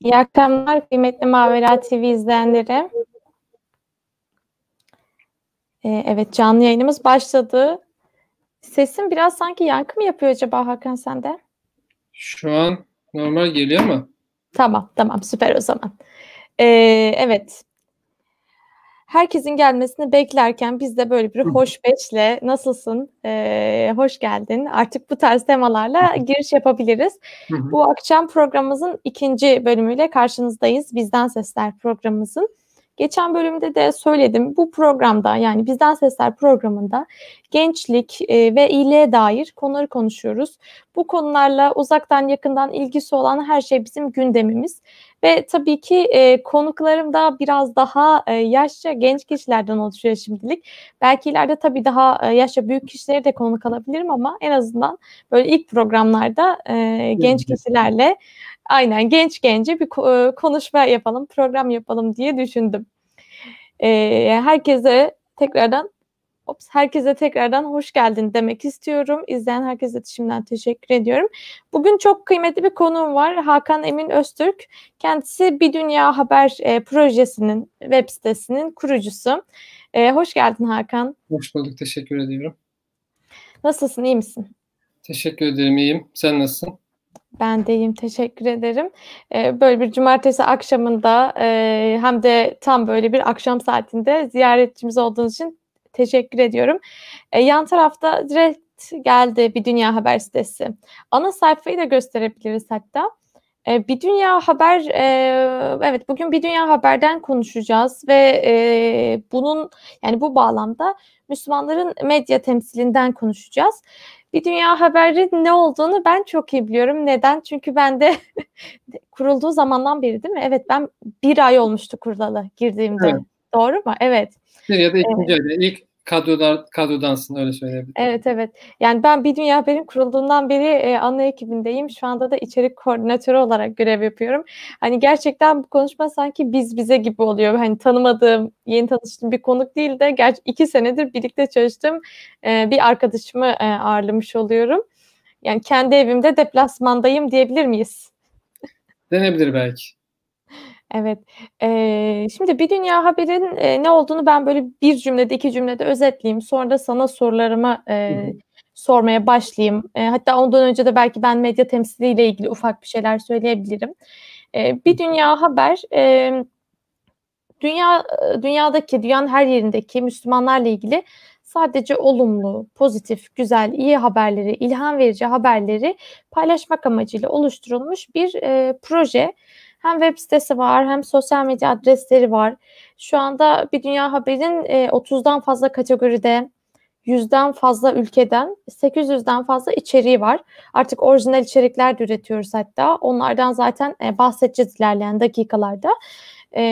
İyi akşamlar kıymetli Mavera TV izleyenleri. Ee, evet canlı yayınımız başladı. Sesim biraz sanki yankı mı yapıyor acaba Hakan sende? Şu an normal geliyor ama. Tamam tamam süper o zaman. Ee, evet herkesin gelmesini beklerken biz de böyle bir hoş beşle nasılsın, ee, hoş geldin. Artık bu tarz temalarla giriş yapabiliriz. bu akşam programımızın ikinci bölümüyle karşınızdayız. Bizden Sesler programımızın. Geçen bölümde de söyledim. Bu programda yani Bizden Sesler programında gençlik e, ve iyiliğe dair konuları konuşuyoruz. Bu konularla uzaktan yakından ilgisi olan her şey bizim gündemimiz. Ve tabii ki e, konuklarım da biraz daha e, yaşça genç kişilerden oluşuyor şimdilik. Belki ileride tabii daha e, yaşça büyük kişileri de konuk alabilirim ama en azından böyle ilk programlarda e, genç kişilerle aynen genç gence bir e, konuşma yapalım, program yapalım diye düşündüm. E, herkese tekrardan Ops, herkese tekrardan hoş geldin demek istiyorum. İzleyen herkese şimdiden teşekkür ediyorum. Bugün çok kıymetli bir konuğum var. Hakan Emin Öztürk. Kendisi Bir Dünya Haber e, projesinin web sitesinin kurucusu. E, hoş geldin Hakan. Hoş bulduk. Teşekkür ediyorum. Nasılsın? İyi misin? Teşekkür ederim. İyiyim. Sen nasılsın? Ben de iyiyim. Teşekkür ederim. Ee, böyle bir cumartesi akşamında e, hem de tam böyle bir akşam saatinde ziyaretçimiz olduğunuz için teşekkür ediyorum. E, yan tarafta direkt geldi bir dünya haber sitesi. Ana sayfayı da gösterebiliriz hatta. E, bir dünya haber, e, evet bugün bir dünya haberden konuşacağız ve e, bunun yani bu bağlamda Müslümanların medya temsilinden konuşacağız. Bir Dünya Haber'in ne olduğunu ben çok iyi biliyorum. Neden? Çünkü ben de kurulduğu zamandan beri değil mi? Evet ben bir ay olmuştu kurulalı girdiğimde. Evet. Doğru mu? Evet. Ya da ikinci evet. ayda. İlk kadrolar kadrodansın öyle söyleyebilirim. Evet evet. Yani ben Bir Dünya Haber'in kurulduğundan beri e, ana ekibindeyim. Şu anda da içerik koordinatörü olarak görev yapıyorum. Hani gerçekten bu konuşma sanki biz bize gibi oluyor. Hani tanımadığım, yeni tanıştığım bir konuk değil de gerçi iki senedir birlikte çalıştığım e, bir arkadaşımı e, ağırlamış oluyorum. Yani kendi evimde deplasmandayım diyebilir miyiz? Denebilir belki. Evet. Eee, şimdi Bir Dünya Haber'in, eee, ne olduğunu ben böyle bir cümlede, iki cümlede özetleyeyim. Sonra da sana sorularımı, eee, sormaya başlayayım. Eee, hatta ondan önce de belki ben medya temsiliyle ilgili ufak bir şeyler söyleyebilirim. Eee, Bir Dünya Haber, emm, dünya dünyadaki, dünyanın her yerindeki Müslümanlarla ilgili sadece olumlu, pozitif, güzel, iyi haberleri, ilham verici haberleri paylaşmak amacıyla oluşturulmuş bir, eee, proje. Hem web sitesi var hem sosyal medya adresleri var. Şu anda bir Dünya Haber'in e, 30'dan fazla kategoride 100'den fazla ülkeden 800'den fazla içeriği var. Artık orijinal içerikler de üretiyoruz hatta. Onlardan zaten e, bahsedeceğiz ilerleyen dakikalarda. E,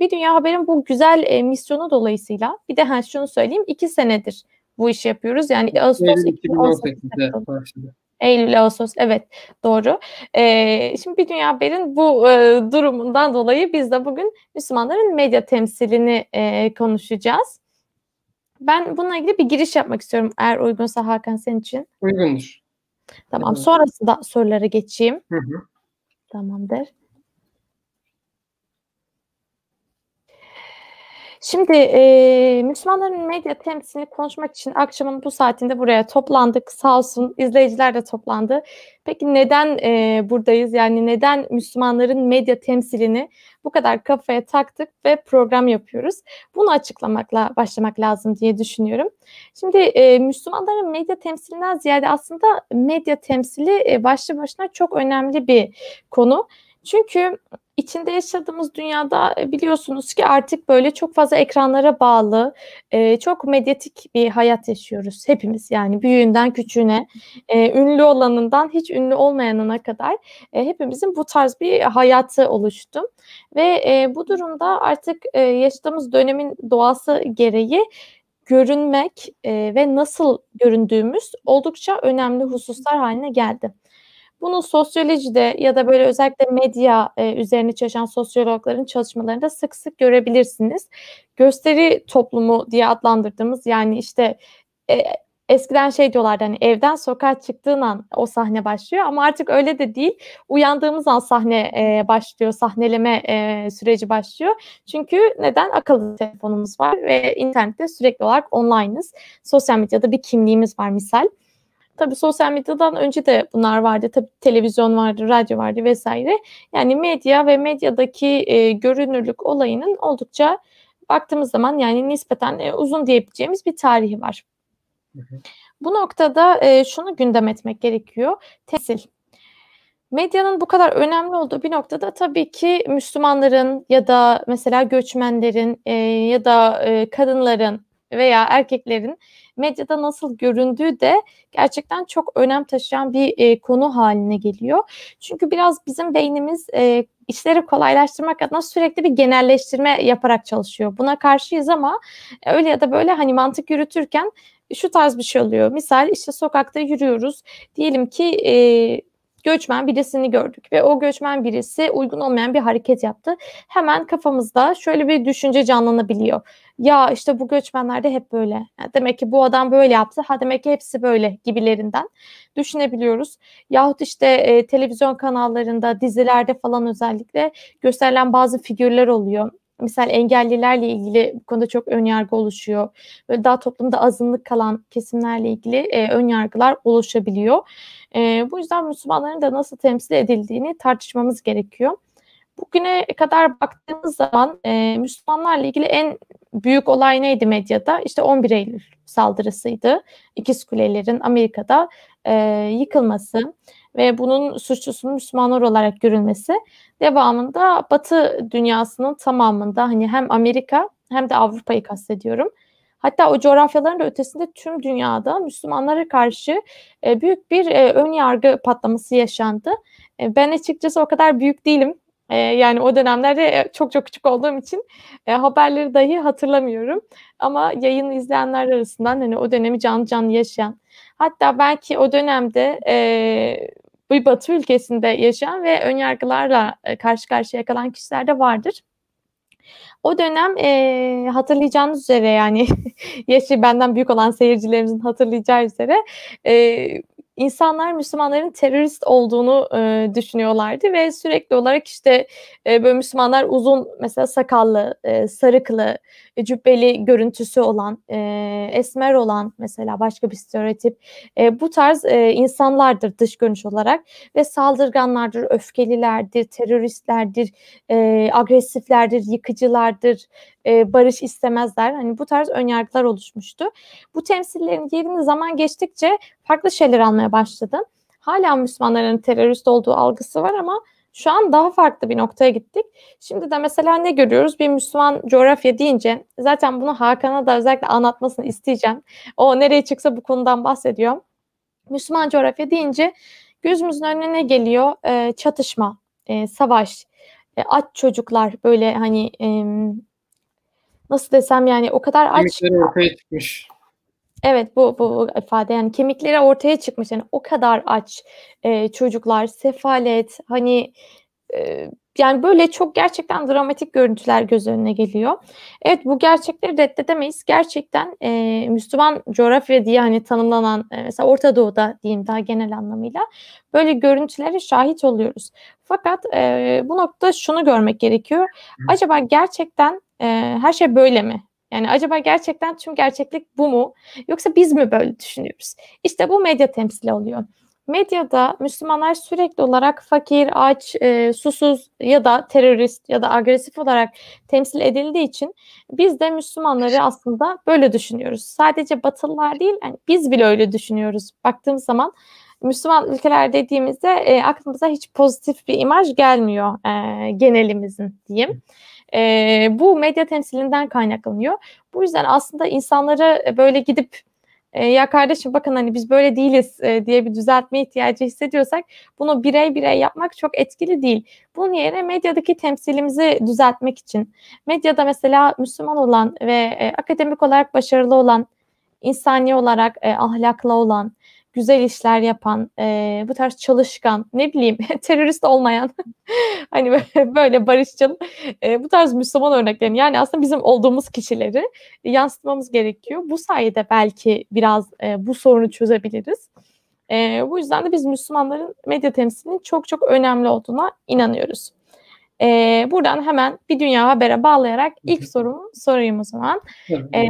bir Dünya Haber'in bu güzel e, misyonu dolayısıyla bir de ha, şunu söyleyeyim iki senedir bu işi yapıyoruz. Yani Ağustos 2018'de başladı. Eylül, Ağustos evet doğru. Ee, şimdi bir Dünya Haber'in bu e, durumundan dolayı biz de bugün Müslümanların medya temsilini e, konuşacağız. Ben bununla ilgili bir giriş yapmak istiyorum eğer uygunsa Hakan senin için. Uygundur. Tamam sonrasında sorulara geçeyim. Hı hı. Tamamdır. Şimdi e, Müslümanların medya temsilini konuşmak için akşamın bu saatinde buraya toplandık. Sağ olsun izleyiciler de toplandı. Peki neden e, buradayız? Yani neden Müslümanların medya temsilini bu kadar kafaya taktık ve program yapıyoruz? Bunu açıklamakla başlamak lazım diye düşünüyorum. Şimdi e, Müslümanların medya temsilinden ziyade aslında medya temsili e, başlı başına çok önemli bir konu. Çünkü içinde yaşadığımız dünyada e, biliyorsunuz ki artık böyle çok fazla ekranlara bağlı, e, çok medyatik bir hayat yaşıyoruz hepimiz. Yani büyüğünden küçüğüne, e, ünlü olanından hiç ünlü olmayanına kadar hepimizin bu tarz bir hayatı oluştu. Ve bu durumda artık yaşadığımız dönemin doğası gereği görünmek ve nasıl göründüğümüz oldukça önemli hususlar haline geldi. Bunu sosyolojide ya da böyle özellikle medya e, üzerine çalışan sosyologların çalışmalarında sık sık görebilirsiniz. Gösteri toplumu diye adlandırdığımız yani işte e, eskiden şey diyorlardı hani evden sokağa çıktığın an o sahne başlıyor ama artık öyle de değil. Uyandığımız an sahne e, başlıyor, sahneleme e, süreci başlıyor. Çünkü neden? Akıllı telefonumuz var ve internette sürekli olarak online'ız. Sosyal medyada bir kimliğimiz var misal. Tabii sosyal medyadan önce de bunlar vardı. Tabii televizyon vardı, radyo vardı vesaire. Yani medya ve medyadaki e, görünürlük olayının oldukça baktığımız zaman yani nispeten e, uzun diyebileceğimiz bir tarihi var. Bu noktada e, şunu gündem etmek gerekiyor. Temsil. Medyanın bu kadar önemli olduğu bir noktada tabii ki Müslümanların ya da mesela göçmenlerin e, ya da e, kadınların veya erkeklerin medyada nasıl göründüğü de gerçekten çok önem taşıyan bir e, konu haline geliyor. Çünkü biraz bizim beynimiz e, işleri kolaylaştırmak adına sürekli bir genelleştirme yaparak çalışıyor. Buna karşıyız ama öyle ya da böyle hani mantık yürütürken şu tarz bir şey oluyor. Misal işte sokakta yürüyoruz. Diyelim ki e, göçmen birisini gördük ve o göçmen birisi uygun olmayan bir hareket yaptı. Hemen kafamızda şöyle bir düşünce canlanabiliyor. Ya işte bu göçmenler de hep böyle. Yani demek ki bu adam böyle yaptı. Ha demek ki hepsi böyle gibilerinden düşünebiliyoruz. Yahut işte e, televizyon kanallarında, dizilerde falan özellikle gösterilen bazı figürler oluyor misal engellilerle ilgili bu konuda çok ön yargı oluşuyor. Böyle daha toplumda azınlık kalan kesimlerle ilgili e, ön yargılar oluşabiliyor. E, bu yüzden Müslümanların da nasıl temsil edildiğini tartışmamız gerekiyor. Bugüne kadar baktığımız zaman e, Müslümanlarla ilgili en büyük olay neydi medyada? İşte 11 Eylül saldırısıydı. İkiz Kulelerin Amerika'da e, yıkılması ve bunun suçlusunun Müslümanlar olarak görülmesi devamında Batı dünyasının tamamında hani hem Amerika hem de Avrupa'yı kastediyorum. Hatta o coğrafyaların da ötesinde tüm dünyada Müslümanlara karşı e, büyük bir e, ön yargı patlaması yaşandı. E, ben açıkçası o kadar büyük değilim. E, yani o dönemlerde çok çok küçük olduğum için e, haberleri dahi hatırlamıyorum. Ama yayını izleyenler arasından hani o dönemi canlı canlı yaşayan, hatta belki o dönemde e, bir batı ülkesinde yaşayan ve önyargılarla karşı karşıya kalan kişiler de vardır. O dönem e, hatırlayacağınız üzere yani yaşı benden büyük olan seyircilerimizin hatırlayacağı üzere e, insanlar Müslümanların terörist olduğunu e, düşünüyorlardı ve sürekli olarak işte e, böyle Müslümanlar uzun mesela sakallı, e, sarıklı, e, cübbeli görüntüsü olan, e, esmer olan mesela başka bir stereotip e, bu tarz e, insanlardır dış görünüş olarak ve saldırganlardır, öfkelilerdir, teröristlerdir, e, agresiflerdir, yıkıcılardır, e, barış istemezler. Hani bu tarz önyargılar oluşmuştu. Bu temsillerin yerini zaman geçtikçe farklı şeyler almaya başladı. Hala Müslümanların terörist olduğu algısı var ama şu an daha farklı bir noktaya gittik. Şimdi de mesela ne görüyoruz? Bir Müslüman coğrafya deyince zaten bunu Hakan'a da özellikle anlatmasını isteyeceğim. O nereye çıksa bu konudan bahsediyor. Müslüman coğrafya deyince gözümüzün önüne ne geliyor? Ee, çatışma, e, savaş, e, aç çocuklar böyle hani e, nasıl desem yani o kadar aç. Kemikleri ortaya çıkmış. Evet bu, bu ifade yani kemikleri ortaya çıkmış yani o kadar aç e, çocuklar sefalet hani e, yani böyle çok gerçekten dramatik görüntüler göz önüne geliyor. Evet bu gerçekleri reddedemeyiz. Gerçekten e, Müslüman coğrafya diye hani tanımlanan e, mesela Orta Doğu'da diyeyim daha genel anlamıyla böyle görüntülere şahit oluyoruz. Fakat e, bu noktada şunu görmek gerekiyor. Acaba gerçekten e, her şey böyle mi? Yani acaba gerçekten tüm gerçeklik bu mu? Yoksa biz mi böyle düşünüyoruz? İşte bu medya temsili oluyor. Medyada Müslümanlar sürekli olarak fakir, aç, e, susuz ya da terörist ya da agresif olarak temsil edildiği için biz de Müslümanları aslında böyle düşünüyoruz. Sadece Batılılar değil, yani biz bile öyle düşünüyoruz. Baktığımız zaman Müslüman ülkeler dediğimizde e, aklımıza hiç pozitif bir imaj gelmiyor e, genelimizin diyeyim. E, bu medya temsilinden kaynaklanıyor. Bu yüzden aslında insanlara böyle gidip e, ya kardeşim bakın hani biz böyle değiliz e, diye bir düzeltme ihtiyacı hissediyorsak bunu birey birey yapmak çok etkili değil. Bunun yerine medyadaki temsilimizi düzeltmek için medyada mesela Müslüman olan ve e, akademik olarak başarılı olan, insani olarak e, ahlaklı olan, güzel işler yapan, e, bu tarz çalışkan, ne bileyim terörist olmayan, hani böyle, barışçıl, e, bu tarz Müslüman örneklerini yani aslında bizim olduğumuz kişileri yansıtmamız gerekiyor. Bu sayede belki biraz e, bu sorunu çözebiliriz. E, bu yüzden de biz Müslümanların medya temsilinin çok çok önemli olduğuna inanıyoruz. E, buradan hemen bir dünya habere bağlayarak ilk sorumu sorayım o zaman. E,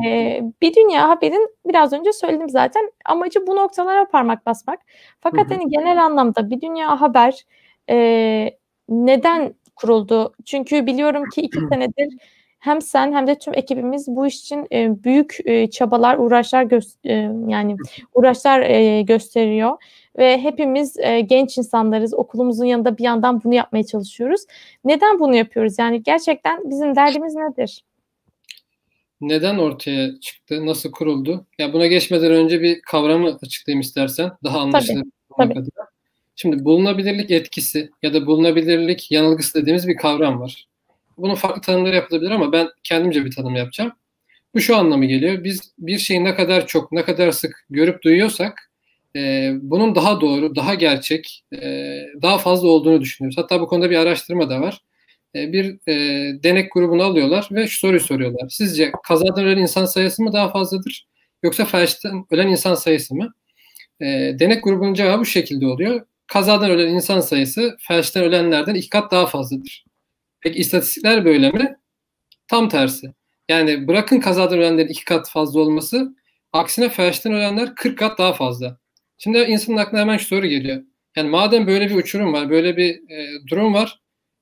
bir dünya haberin biraz önce söyledim zaten. Amacı bu noktalara parmak basmak. Fakat hani genel anlamda bir dünya haber e, neden kuruldu? Çünkü biliyorum ki iki senedir hem sen hem de tüm ekibimiz bu iş için e, büyük e, çabalar, uğraşlar gö- e, yani uğraşlar e, gösteriyor ve hepimiz e, genç insanlarız. Okulumuzun yanında bir yandan bunu yapmaya çalışıyoruz. Neden bunu yapıyoruz? Yani gerçekten bizim derdimiz nedir? Neden ortaya çıktı? Nasıl kuruldu? Ya buna geçmeden önce bir kavramı açıklayayım istersen. Daha anlaşılır. Tabii, tabii. Şimdi bulunabilirlik etkisi ya da bulunabilirlik yanılgısı dediğimiz bir kavram var. Bunun farklı tanımları yapılabilir ama ben kendimce bir tanım yapacağım. Bu şu anlamı geliyor. Biz bir şeyi ne kadar çok, ne kadar sık görüp duyuyorsak e, bunun daha doğru, daha gerçek, e, daha fazla olduğunu düşünüyoruz. Hatta bu konuda bir araştırma da var. E, bir e, denek grubunu alıyorlar ve şu soruyu soruyorlar. Sizce kazadan ölen insan sayısı mı daha fazladır yoksa felçten ölen insan sayısı mı? E, denek grubunun cevabı bu şekilde oluyor. Kazadan ölen insan sayısı felçten ölenlerden iki kat daha fazladır. Peki istatistikler böyle mi? Tam tersi. Yani bırakın kazadan ölenlerin iki kat fazla olması, aksine felçten ölenler 40 kat daha fazla. Şimdi insanın aklına hemen şu soru geliyor. Yani madem böyle bir uçurum var, böyle bir e, durum var,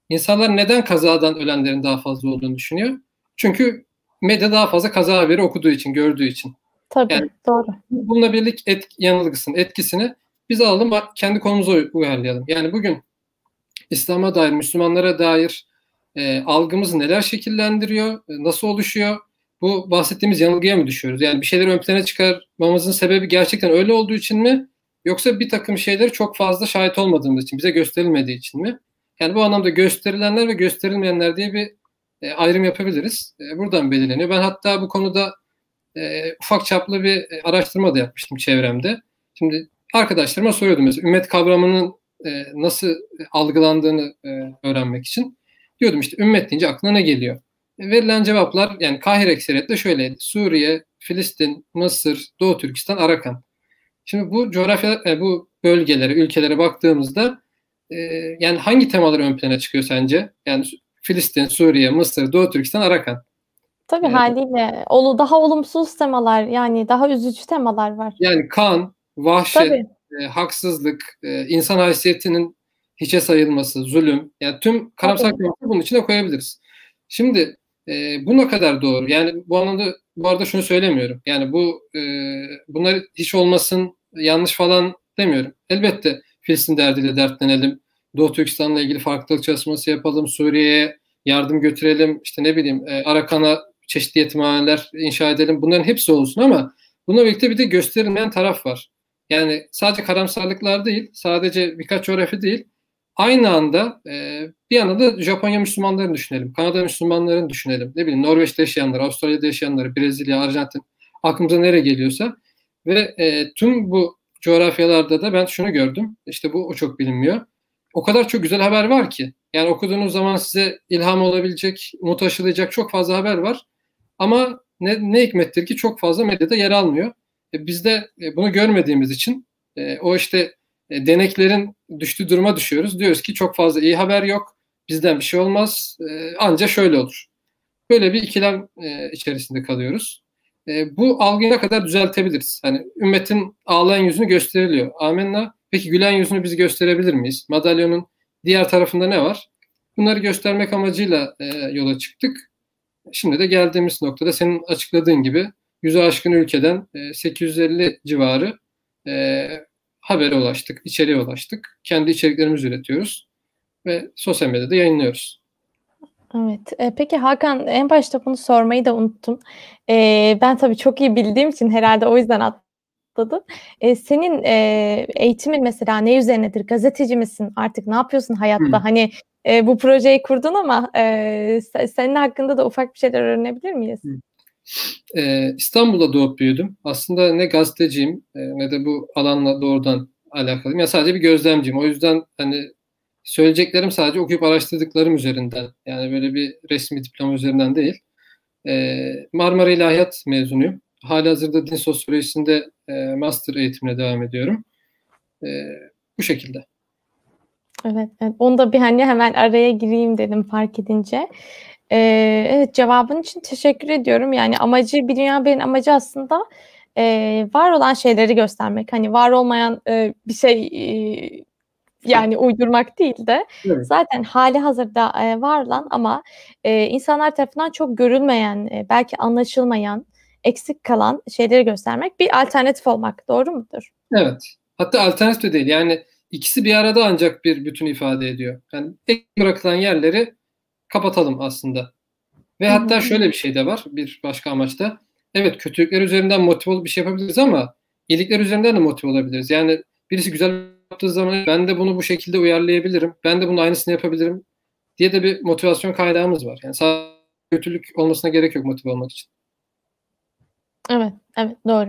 insanlar neden kazadan ölenlerin daha fazla olduğunu düşünüyor? Çünkü medya daha fazla kaza haberi okuduğu için, gördüğü için. Tabii, yani, doğru. Bununla birlik et, yanılgısının etkisini biz alalım, kendi konumuza uyarlayalım. Yani bugün İslam'a dair, Müslümanlara dair e, algımız neler şekillendiriyor, e, nasıl oluşuyor? Bu bahsettiğimiz yanılgıya mı düşüyoruz? Yani bir şeyleri ön plana çıkarmamızın sebebi gerçekten öyle olduğu için mi? Yoksa bir takım şeyleri çok fazla şahit olmadığımız için, bize gösterilmediği için mi? Yani bu anlamda gösterilenler ve gösterilmeyenler diye bir e, ayrım yapabiliriz. E, buradan belirleniyor. Ben hatta bu konuda e, ufak çaplı bir e, araştırma da yapmıştım çevremde. Şimdi arkadaşlarıma soruyordum mesela ümmet kavramının e, nasıl algılandığını e, öğrenmek için. Diyordum işte ümmet deyince aklına ne geliyor? Verilen cevaplar yani Kahire ekseriyetle şöyleydi. Suriye, Filistin, Mısır, Doğu Türkistan, Arakan. Şimdi bu coğrafya, e, bu bölgelere, ülkelere baktığımızda e, yani hangi temalar ön plana çıkıyor sence? Yani Filistin, Suriye, Mısır, Doğu Türkistan, Arakan. Tabii evet. haliyle. Olu daha olumsuz temalar yani daha üzücü temalar var. Yani kan, vahşet, e, haksızlık, e, insan haysiyetinin hiçe sayılması, zulüm. Yani tüm karamsar konuları bunun içine koyabiliriz. Şimdi e, bu ne kadar doğru? Yani bu anlamda bu arada şunu söylemiyorum. Yani bu e, bunlar hiç olmasın yanlış falan demiyorum. Elbette Filistin derdiyle dertlenelim. Doğu Türkistan'la ilgili farklılık çalışması yapalım. Suriye'ye yardım götürelim. İşte ne bileyim e, Arakan'a çeşitli yetimhaneler inşa edelim. Bunların hepsi olsun ama buna birlikte bir de gösterilmeyen taraf var. Yani sadece karamsarlıklar değil, sadece birkaç coğrafya değil, aynı anda e, bir yana da Japonya Müslümanlarını düşünelim, Kanada Müslümanlarını düşünelim, ne bileyim Norveç'te yaşayanlar, Avustralya'da yaşayanlar, Brezilya, Arjantin, aklımıza nereye geliyorsa ve e, tüm bu coğrafyalarda da ben şunu gördüm, işte bu o çok bilinmiyor. O kadar çok güzel haber var ki, yani okuduğunuz zaman size ilham olabilecek, umut aşılayacak çok fazla haber var. Ama ne, ne hikmettir ki çok fazla medyada yer almıyor. E, biz de e, bunu görmediğimiz için e, o işte e, deneklerin düştüğü duruma düşüyoruz. Diyoruz ki çok fazla iyi haber yok. Bizden bir şey olmaz. E, anca şöyle olur. Böyle bir ikilem e, içerisinde kalıyoruz. E, bu algıyı ne kadar düzeltebiliriz? Hani ümmetin ağlayan yüzünü gösteriliyor. Amenna. Peki gülen yüzünü biz gösterebilir miyiz? Madalyonun diğer tarafında ne var? Bunları göstermek amacıyla yola çıktık. Şimdi de geldiğimiz noktada senin açıkladığın gibi yüzü aşkın ülkeden e, 850 civarı habere ulaştık, içeriye ulaştık. Kendi içeriklerimizi üretiyoruz ve sosyal medyada yayınlıyoruz. Evet. E, peki Hakan en başta bunu sormayı da unuttum. E, ben tabii çok iyi bildiğim için herhalde o yüzden atladım. E, senin e, eğitimin mesela ne üzerinedir? Gazeteci misin? Artık ne yapıyorsun hayatta? Hmm. Hani e, bu projeyi kurdun ama e, senin hakkında da ufak bir şeyler öğrenebilir miyiz? Hmm. E, İstanbul'da doğup büyüdüm. Aslında ne gazeteciyim e, ne de bu alanla doğrudan alakalıyım. Ya sadece bir gözlemciyim. O yüzden hani söyleyeceklerim sadece okuyup araştırdıklarım üzerinden. Yani böyle bir resmi diploma üzerinden değil. E, Marmara İlahiyat mezunuyum. Hala hazırda din sosyolojisinde e, master eğitimine devam ediyorum. E, bu şekilde. Evet, evet. Onu da bir hani hemen araya gireyim dedim fark edince. Ee, evet cevabın için teşekkür ediyorum. Yani amacı bir dünya beyin amacı aslında e, var olan şeyleri göstermek. Hani var olmayan e, bir şey e, yani uydurmak değil de evet. zaten hali hazırda e, var olan ama e, insanlar tarafından çok görülmeyen, e, belki anlaşılmayan, eksik kalan şeyleri göstermek bir alternatif olmak. Doğru mudur? Evet. Hatta alternatif de değil. Yani ikisi bir arada ancak bir bütün ifade ediyor. Yani tek bırakılan yerleri kapatalım aslında. Ve hatta şöyle bir şey de var bir başka amaçta. Evet kötülükler üzerinden motive olup bir şey yapabiliriz ama iyilikler üzerinden de motive olabiliriz. Yani birisi güzel yaptığı zaman ben de bunu bu şekilde uyarlayabilirim. Ben de bunun aynısını yapabilirim diye de bir motivasyon kaynağımız var. Yani sadece kötülük olmasına gerek yok motive olmak için. Evet, evet doğru.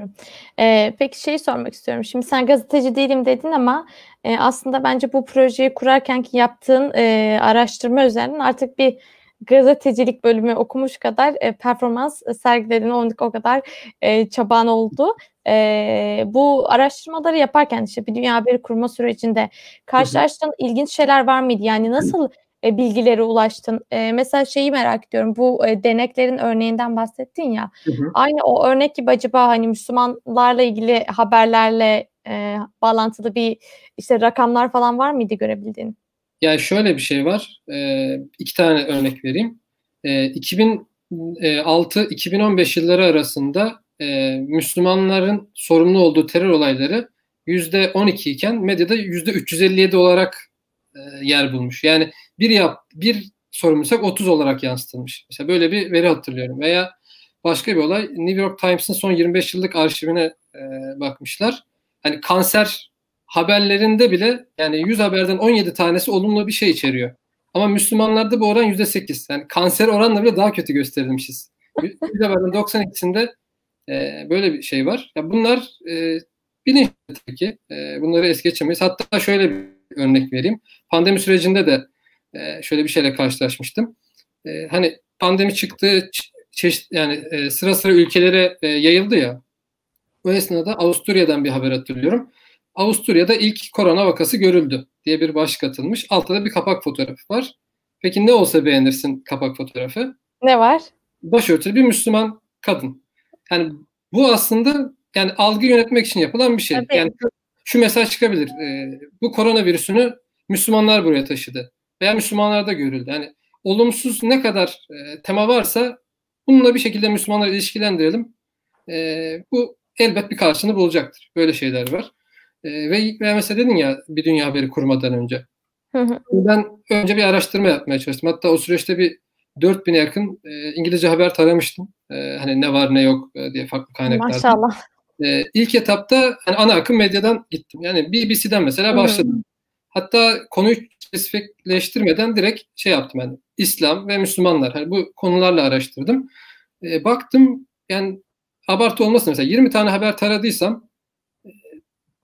Ee, peki şeyi sormak istiyorum. Şimdi sen gazeteci değilim dedin ama e, aslında bence bu projeyi kurarken ki yaptığın e, araştırma üzerinden artık bir gazetecilik bölümü okumuş kadar e, performans sergiledin, o kadar e, çaban oldu. E, bu araştırmaları yaparken işte bir dünya haberi kurma sürecinde karşılaştığın ilginç şeyler var mıydı? Yani nasıl e, bilgilere ulaştın? E, mesela şeyi merak ediyorum. Bu e, deneklerin örneğinden bahsettin ya. Hı hı. Aynı o örnek gibi acaba hani Müslümanlarla ilgili haberlerle e, bağlantılı bir işte rakamlar falan var mıydı görebildiğin? Yani şöyle bir şey var. E, iki tane örnek vereyim. E, 2006-2015 yılları arasında e, Müslümanların sorumlu olduğu terör olayları %12 iken medyada %357 olarak e, yer bulmuş. Yani bir yap bir sorumluysak 30 olarak yansıtılmış. Mesela böyle bir veri hatırlıyorum. Veya başka bir olay New York Times'ın son 25 yıllık arşivine e, bakmışlar. Hani kanser haberlerinde bile yani 100 haberden 17 tanesi olumlu bir şey içeriyor. Ama Müslümanlarda bu oran %8. Yani kanser oranla bile daha kötü gösterilmişiz. 100 haberden 92'sinde e, böyle bir şey var. Ya bunlar e, bilinçli tabii ki. E, bunları es geçemeyiz. Hatta şöyle bir örnek vereyim. Pandemi sürecinde de e, şöyle bir şeyle karşılaşmıştım. E, hani pandemi çıktığı çeşit yani e, sıra sıra ülkelere e, yayıldı ya. O esnada Avusturya'dan bir haber hatırlıyorum. Avusturya'da ilk korona vakası görüldü diye bir başlık atılmış. Altta da bir kapak fotoğrafı var. Peki ne olsa beğenirsin kapak fotoğrafı? Ne var? Başörtülü bir Müslüman kadın. Yani bu aslında yani algı yönetmek için yapılan bir şey. Tabii. Yani şu mesaj çıkabilir. E, bu koronavirüsünü Müslümanlar buraya taşıdı. Veya Müslümanlarda görüldü. Yani olumsuz ne kadar e, tema varsa bununla bir şekilde Müslümanları ilişkilendirelim. E, bu elbet bir karşılığını bulacaktır. Böyle şeyler var. E, ve, ve mesela dedin ya bir dünya haberi kurmadan önce. Hı hı. Ben önce bir araştırma yapmaya çalıştım. Hatta o süreçte bir 4000'e yakın e, İngilizce haber taramıştım. E, hani ne var ne yok e, diye farklı kaynaklardan. Maşallah. E, ilk etapta hani ana akım medyadan gittim. Yani BBC'den mesela başladım. Hatta konuyu spesifikleştirmeden direkt şey yaptım yani İslam ve Müslümanlar. Hani bu konularla araştırdım. E, baktım yani abartı olmasın mesela 20 tane haber taradıysam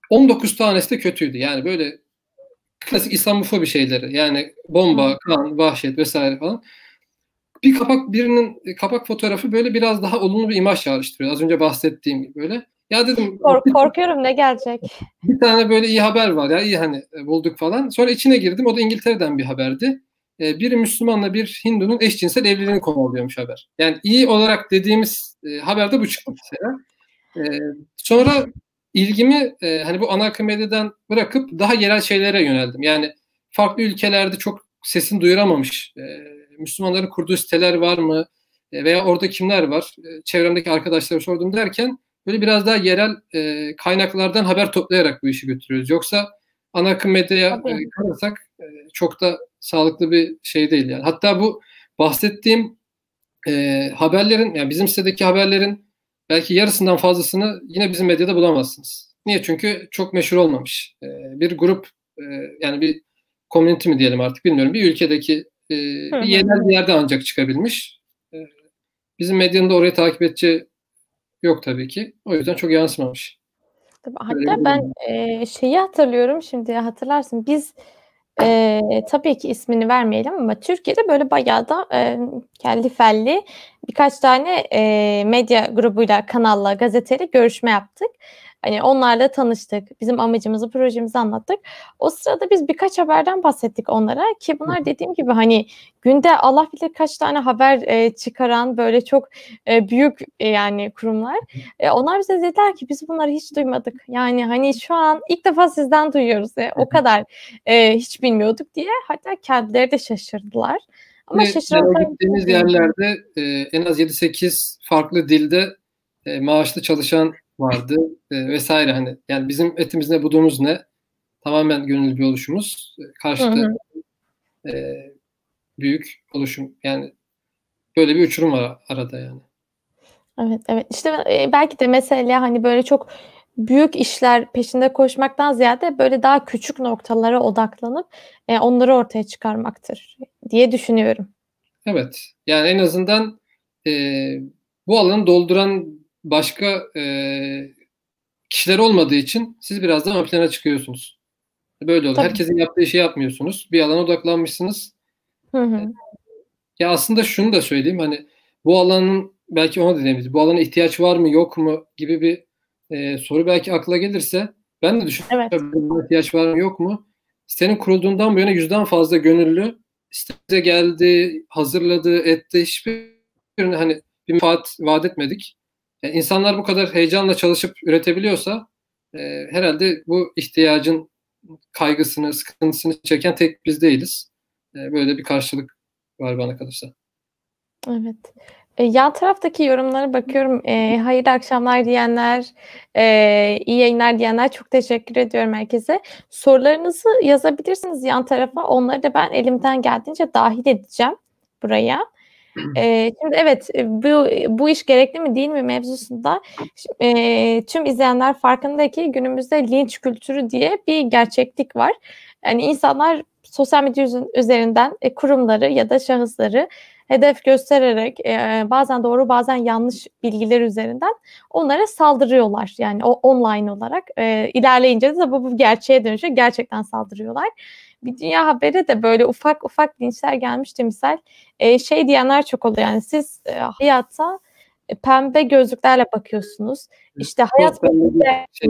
19 tanesi de kötüydü. Yani böyle klasik İslamofobi şeyleri. Yani bomba, kan, vahşet vesaire falan. Bir kapak birinin kapak fotoğrafı böyle biraz daha olumlu bir imaj çağrıştırıyor. Az önce bahsettiğim gibi böyle. Ya dedim Kork, korkuyorum ne gelecek. Bir tane böyle iyi haber var ya iyi hani e, bulduk falan. Sonra içine girdim. O da İngiltere'den bir haberdi. E, bir Müslümanla bir Hindu'nun eşcinsel evliliğini konu oluyormuş haber. Yani iyi olarak dediğimiz e, haberde bu çıktı mesela. E, sonra ilgimi e, hani bu ana akım medyadan bırakıp daha yerel şeylere yöneldim. Yani farklı ülkelerde çok sesini duyuramamış e, Müslümanların kurduğu siteler var mı e, veya orada kimler var? E, çevremdeki arkadaşlara sordum derken böyle biraz daha yerel e, kaynaklardan haber toplayarak bu işi götürüyoruz. Yoksa ana akım medyaya e, kalırsak e, çok da sağlıklı bir şey değil yani. Hatta bu bahsettiğim e, haberlerin yani bizim sitedeki haberlerin belki yarısından fazlasını yine bizim medyada bulamazsınız. Niye? Çünkü çok meşhur olmamış. E, bir grup e, yani bir community mi diyelim artık bilmiyorum. Bir ülkedeki e, bir yerel bir yerde ancak çıkabilmiş. E, bizim medyanın da orayı takip edeceği yok tabii ki. O yüzden çok yansımamış. Tabii, hatta ben e, şeyi hatırlıyorum şimdi hatırlarsın biz e, tabii ki ismini vermeyelim ama Türkiye'de böyle bayağı da e, kelli felli birkaç tane e, medya grubuyla kanalla gazeteyle görüşme yaptık. Hani onlarla tanıştık. Bizim amacımızı, projemizi anlattık. O sırada biz birkaç haberden bahsettik onlara ki bunlar dediğim gibi hani günde Allah bilir kaç tane haber e, çıkaran böyle çok e, büyük e, yani kurumlar. E, onlar bize dediler ki biz bunları hiç duymadık. Yani hani şu an ilk defa sizden duyuyoruz. E, o kadar e, hiç bilmiyorduk diye. Hatta kendileri de şaşırdılar. Ama şaşırdılar. Gittiğimiz yerlerde e, en az 7-8 farklı dilde e, maaşlı çalışan vardı e, vesaire. Hani yani bizim etimiz ne budumuz ne? Tamamen gönüllü bir oluşumuz. E, karşıda e, büyük oluşum. Yani böyle bir uçurum var arada yani. Evet evet. İşte e, belki de mesele hani böyle çok büyük işler peşinde koşmaktan ziyade böyle daha küçük noktalara odaklanıp e, onları ortaya çıkarmaktır diye düşünüyorum. Evet. Yani en azından e, bu alanı dolduran başka e, kişiler olmadığı için siz biraz daha ön plana çıkıyorsunuz. Böyle oluyor. Tabii. Herkesin yaptığı işi yapmıyorsunuz. Bir alana odaklanmışsınız. Hı hı. Ya aslında şunu da söyleyeyim hani bu alanın belki ona da diyemeyiz. Bu alana ihtiyaç var mı yok mu gibi bir e, soru belki akla gelirse ben de düşünüyorum. Evet. Buna ihtiyaç var mı yok mu? Senin kurulduğundan bu yana yüzden fazla gönüllü size geldi, hazırladı, etti. Hiçbir hani bir menfaat vaat etmedik. Yani insanlar bu kadar heyecanla çalışıp üretebiliyorsa e, herhalde bu ihtiyacın kaygısını, sıkıntısını çeken tek biz değiliz. E, böyle bir karşılık var bana kalırsa. Evet. E, yan taraftaki yorumlara bakıyorum. E, hayırlı akşamlar diyenler, e, iyi yayınlar diyenler çok teşekkür ediyorum herkese. Sorularınızı yazabilirsiniz yan tarafa. Onları da ben elimden geldiğince dahil edeceğim buraya. E, şimdi evet bu bu iş gerekli mi değil mi mevzusunda e, tüm izleyenler farkında ki günümüzde linç kültürü diye bir gerçeklik var. Yani insanlar sosyal medya üzerinden e, kurumları ya da şahısları hedef göstererek e, bazen doğru bazen yanlış bilgiler üzerinden onlara saldırıyorlar. Yani o online olarak e, ilerleyince de bu, bu gerçeğe dönüşüyor. Gerçekten saldırıyorlar bir dünya haberi de böyle ufak ufak linçler gelmişti misal. E, şey diyenler çok oluyor yani siz e, hayata e, pembe gözlüklerle bakıyorsunuz. İşte hayat böyle şey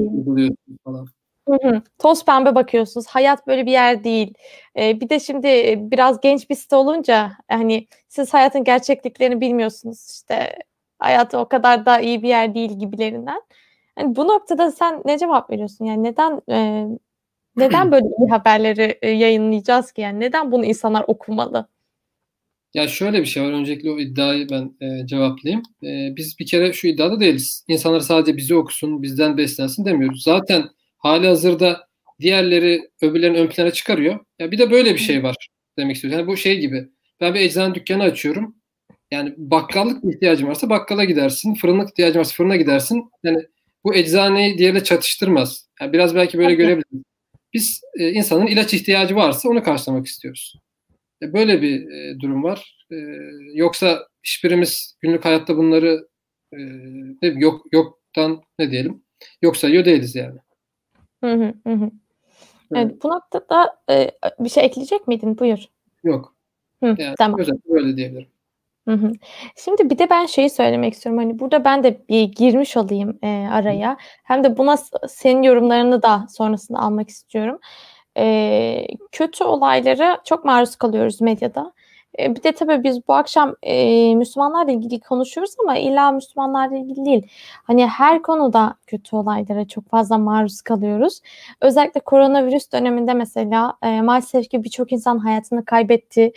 falan. Hı hı. Toz pembe bakıyorsunuz. Hayat böyle bir yer değil. Ee, bir de şimdi e, biraz genç bir site olunca hani siz hayatın gerçekliklerini bilmiyorsunuz. İşte hayat o kadar da iyi bir yer değil gibilerinden. Yani bu noktada sen ne cevap veriyorsun? Yani neden e, neden böyle iyi haberleri e, yayınlayacağız ki? Yani neden bunu insanlar okumalı? Ya şöyle bir şey var. Öncelikle o iddiayı ben e, cevaplayayım. E, biz bir kere şu iddiada değiliz. İnsanlar sadece bizi okusun, bizden beslensin demiyoruz. Zaten hali hazırda diğerleri öbürlerini ön plana çıkarıyor. Ya bir de böyle bir şey var demek istiyorum. Yani bu şey gibi. Ben bir eczane dükkanı açıyorum. Yani bakkallık ihtiyacın varsa bakkala gidersin. Fırınlık ihtiyacın varsa fırına gidersin. Yani bu eczaneyi diğerle çatıştırmaz. Yani biraz belki böyle görebiliriz. Biz e, insanın ilaç ihtiyacı varsa onu karşılamak istiyoruz. E, böyle bir e, durum var. E, yoksa hiçbirimiz günlük hayatta bunları e, yok yoktan ne diyelim yok sayıyor değiliz yani. Hı hı hı. Evet, bu noktada e, bir şey ekleyecek miydin? Buyur. Yok. Hı, yani, tamam. Özellikle böyle diyebilirim. Şimdi bir de ben şeyi söylemek istiyorum. Hani burada ben de bir girmiş olayım e, araya. Hem de buna senin yorumlarını da sonrasında almak istiyorum. E, kötü olaylara çok maruz kalıyoruz medyada. E, bir de tabii biz bu akşam e, Müslümanlarla ilgili konuşuyoruz ama illa Müslümanlarla ilgili değil. Hani her konuda kötü olaylara çok fazla maruz kalıyoruz. Özellikle koronavirüs döneminde mesela e, maalesef ki birçok insan hayatını kaybetti.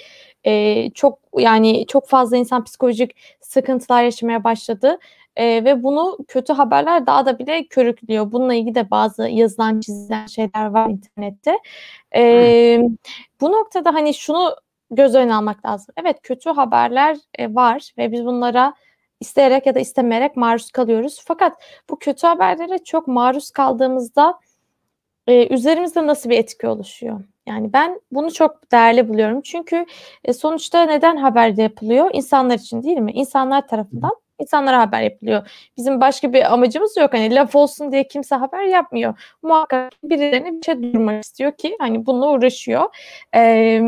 E, çok yani çok fazla insan psikolojik sıkıntılar yaşamaya başladı. E, ve bunu kötü haberler daha da bile körüklüyor. Bununla ilgili de bazı yazılan çizilen şeyler var internette. E, bu noktada hani şunu göz önüne almak lazım. Evet kötü haberler e, var ve biz bunlara isteyerek ya da istemeyerek maruz kalıyoruz. Fakat bu kötü haberlere çok maruz kaldığımızda e, üzerimizde nasıl bir etki oluşuyor? Yani ben bunu çok değerli buluyorum. Çünkü e, sonuçta neden haberde yapılıyor? İnsanlar için değil mi? İnsanlar tarafından insanlara haber yapılıyor. Bizim başka bir amacımız yok. Hani laf olsun diye kimse haber yapmıyor. Muhakkak birilerine bir şey duyurmak istiyor ki hani bununla uğraşıyor. Ee,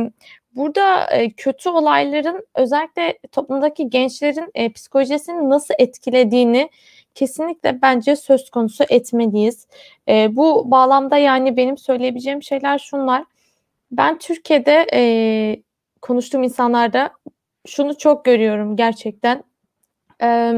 burada e, kötü olayların özellikle toplumdaki gençlerin e, psikolojisini nasıl etkilediğini kesinlikle bence söz konusu etmeliyiz. E, bu bağlamda yani benim söyleyebileceğim şeyler şunlar. Ben Türkiye'de e, konuştuğum insanlarda şunu çok görüyorum gerçekten. E,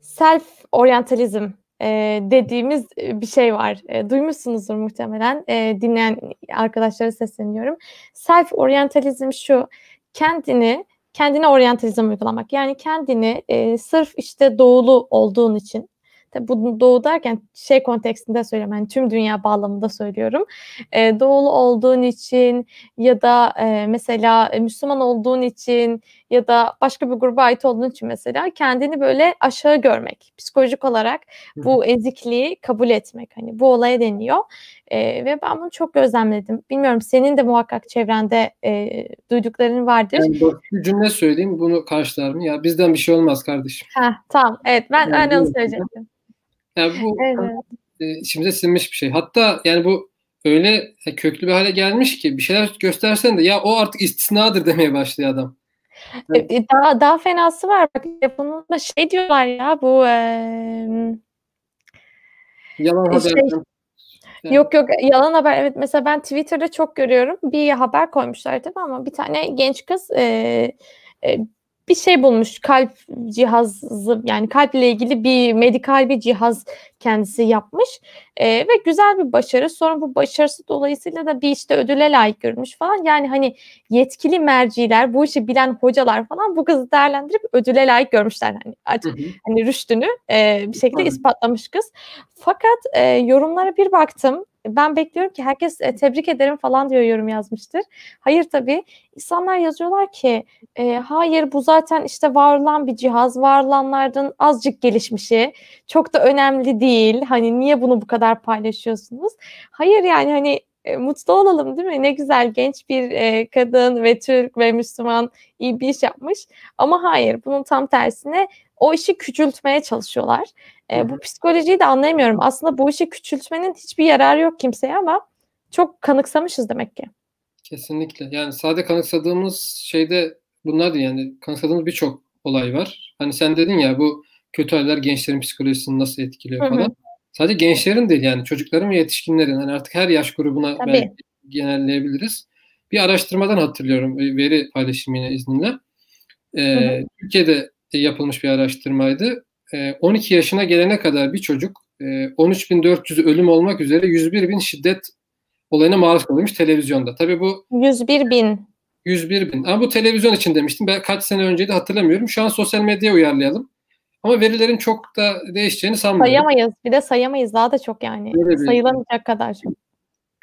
self oryantalizm e, dediğimiz bir şey var. E, duymuşsunuzdur muhtemelen. E, dinleyen arkadaşlara sesleniyorum. Self oryantalizm şu. Kendini kendine oryantalizm uygulamak. Yani kendini e, sırf işte doğulu olduğun için Tabi bu doğu derken şey kontekstinde söylüyorum. Yani tüm dünya bağlamında söylüyorum. E, doğulu olduğun için ya da e, mesela Müslüman olduğun için ya da başka bir gruba ait olduğun için mesela kendini böyle aşağı görmek. Psikolojik olarak bu ezikliği kabul etmek. Hani bu olaya deniyor. E, ve ben bunu çok gözlemledim. Bilmiyorum senin de muhakkak çevrende e, duydukların vardır. Ben bir cümle söyleyeyim bunu karşılar mı? Ya bizden bir şey olmaz kardeşim. Heh, tamam evet ben yani, aynen onu söyleyecektim. Yani bu evet. e, içimize sinmiş bir şey. Hatta yani bu öyle köklü bir hale gelmiş ki bir şeyler göstersen de ya o artık istisnadır demeye başlıyor adam. Evet. E, daha daha fenası var. Bak bunun şey diyorlar ya bu e, yalan haber. Şey, yani. Yok yok yalan haber. Evet mesela ben Twitter'da çok görüyorum. Bir haber koymuşlar tabii ama bir tane genç kız e, e, bir şey bulmuş. Kalp cihazı yani kalple ilgili bir medikal bir cihaz kendisi yapmış. E, ve güzel bir başarı. Sonra bu başarısı dolayısıyla da bir işte ödüle layık görülmüş falan. Yani hani yetkili merciler bu işi bilen hocalar falan bu kızı değerlendirip ödüle layık görmüşler. Hani artık hani rüştünü e, bir şekilde ispatlamış kız. Fakat e, yorumlara bir baktım ben bekliyorum ki herkes e, tebrik ederim falan diyor yorum yazmıştır. Hayır tabii. İnsanlar yazıyorlar ki e, hayır bu zaten işte var olan bir cihaz. Var olanlardan azıcık gelişmişi. Çok da önemli değil. Hani niye bunu bu kadar paylaşıyorsunuz? Hayır yani hani e, mutlu olalım değil mi? Ne güzel genç bir e, kadın ve Türk ve Müslüman iyi bir iş yapmış. Ama hayır bunun tam tersine o işi küçültmeye çalışıyorlar. E, bu psikolojiyi de anlayamıyorum. Aslında bu işi küçültmenin hiçbir yararı yok kimseye ama çok kanıksamışız demek ki. Kesinlikle. Yani sadece kanıksadığımız şeyde bunlar değil yani kanıksadığımız birçok olay var. Hani sen dedin ya bu kötü haller gençlerin psikolojisini nasıl etkiliyor falan. Sadece gençlerin değil yani çocukların ve yetişkinlerin. hani artık her yaş grubuna Tabii. belki genelleyebiliriz. Bir araştırmadan hatırlıyorum veri paylaşımı izniyle. Ee, Türkiye'de yapılmış bir araştırmaydı. 12 yaşına gelene kadar bir çocuk 13.400 ölüm olmak üzere 101 bin şiddet olayına maruz kalıyormuş televizyonda. Tabii bu 101 bin. 101 bin. Ama bu televizyon için demiştim. Ben kaç sene önceydi hatırlamıyorum. Şu an sosyal medyaya uyarlayalım. Ama verilerin çok da değişeceğini sanmıyorum. Sayamayız. Bir de sayamayız. Daha da çok yani. Sayılamayacak kadar çok.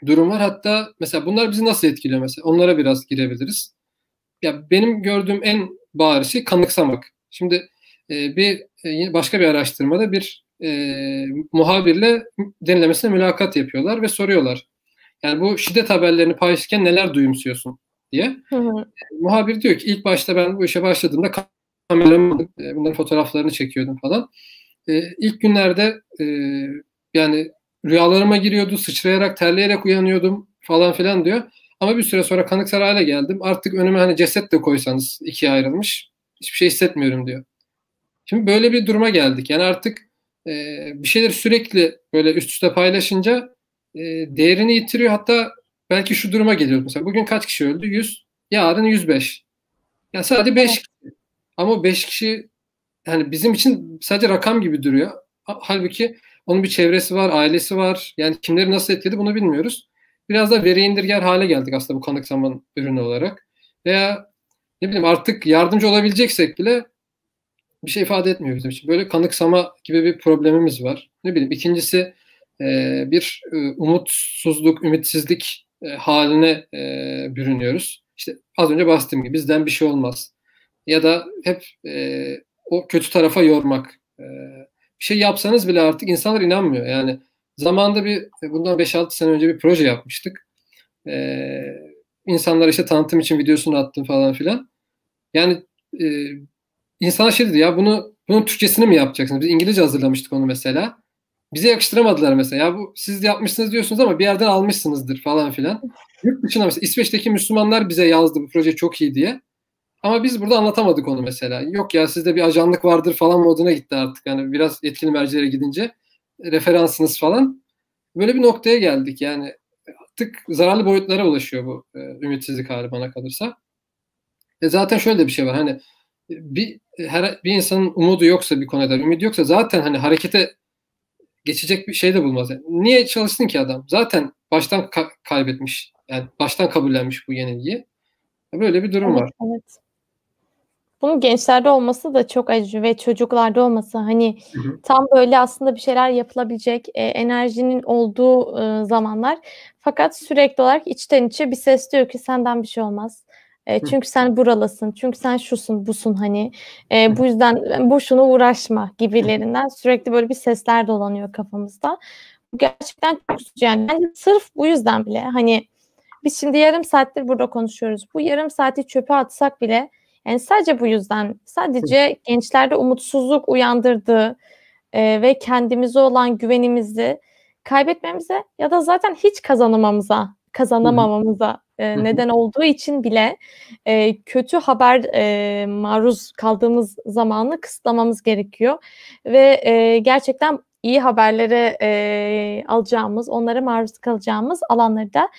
Durum var. Hatta mesela bunlar bizi nasıl etkiliyor mesela? Onlara biraz girebiliriz. Ya benim gördüğüm en bariz şey kanıksamak. Şimdi e, bir e, başka bir araştırmada bir e, muhabirle denilemesine mülakat yapıyorlar ve soruyorlar. Yani bu şiddet haberlerini paylaşırken neler duyumsuyorsun diye. Hı hı. E, muhabir diyor ki ilk başta ben bu işe başladığımda kameramı e, bunların fotoğraflarını çekiyordum falan. E, ilk günlerde e, yani rüyalarıma giriyordu, sıçrayarak, terleyerek uyanıyordum falan filan diyor. Ama bir süre sonra kanıksar hale geldim. Artık önüme hani ceset de koysanız ikiye ayrılmış. Hiçbir şey hissetmiyorum diyor. Şimdi böyle bir duruma geldik. Yani artık e, bir şeyler sürekli böyle üst üste paylaşınca e, değerini yitiriyor. Hatta belki şu duruma geliyor. Mesela bugün kaç kişi öldü? 100. Yarın 105. Yani sadece 5 kişi. Ama 5 kişi yani bizim için sadece rakam gibi duruyor. Halbuki onun bir çevresi var, ailesi var. Yani kimleri nasıl etkiledi bunu bilmiyoruz. Biraz da veri indirger hale geldik aslında bu kanıksamanın ürünü olarak. Veya ne bileyim artık yardımcı olabileceksek bile bir şey ifade etmiyor bizim için. Böyle kanıksama gibi bir problemimiz var. Ne bileyim ikincisi e, bir e, umutsuzluk, ümitsizlik e, haline bürünüyoruz. İşte az önce bahsettiğim gibi bizden bir şey olmaz. Ya da hep e, o kötü tarafa yormak. E, bir şey yapsanız bile artık insanlar inanmıyor. Yani zamanda bir bundan 5-6 sene önce bir proje yapmıştık. E, insanlara işte tanıtım için videosunu attım falan filan. Yani e, insanlar şey dedi ya bunu bunun Türkçesini mi yapacaksınız? Biz İngilizce hazırlamıştık onu mesela. Bize yakıştıramadılar mesela. Ya bu siz yapmışsınız diyorsunuz ama bir yerden almışsınızdır falan filan. Yurt dışına mesela İsveç'teki Müslümanlar bize yazdı bu proje çok iyi diye. Ama biz burada anlatamadık onu mesela. Yok ya sizde bir ajanlık vardır falan moduna gitti artık. Yani biraz yetkili mercilere gidince referansınız falan. Böyle bir noktaya geldik yani. Artık zararlı boyutlara ulaşıyor bu e, ümitsizlik hali bana kalırsa. E zaten şöyle bir şey var. Hani bir her bir insanın umudu yoksa bir konuda ümidi yoksa zaten hani harekete geçecek bir şey de bulmaz. Yani niye çalışsın ki adam? Zaten baştan ka- kaybetmiş. Yani baştan kabullenmiş bu yenilgiyi. Böyle bir durum evet, var. Evet. Bunun gençlerde olması da çok acı ve çocuklarda olması hani hı hı. tam böyle aslında bir şeyler yapılabilecek e, enerjinin olduğu e, zamanlar fakat sürekli olarak içten içe bir ses diyor ki senden bir şey olmaz. E, çünkü sen buralısın, çünkü sen şusun, busun hani. E, bu yüzden boşuna uğraşma gibilerinden sürekli böyle bir sesler dolanıyor kafamızda. Bu gerçekten çok yani yani sırf bu yüzden bile hani biz şimdi yarım saattir burada konuşuyoruz. Bu yarım saati çöpe atsak bile yani sadece bu yüzden sadece gençlerde umutsuzluk uyandırdığı e, ve kendimize olan güvenimizi kaybetmemize ya da zaten hiç kazanamamıza kazanamamamıza e, neden olduğu için bile e, kötü haber e, maruz kaldığımız zamanı kısıtlamamız gerekiyor. Ve e, gerçekten iyi haberlere e, alacağımız, onlara maruz kalacağımız alanları da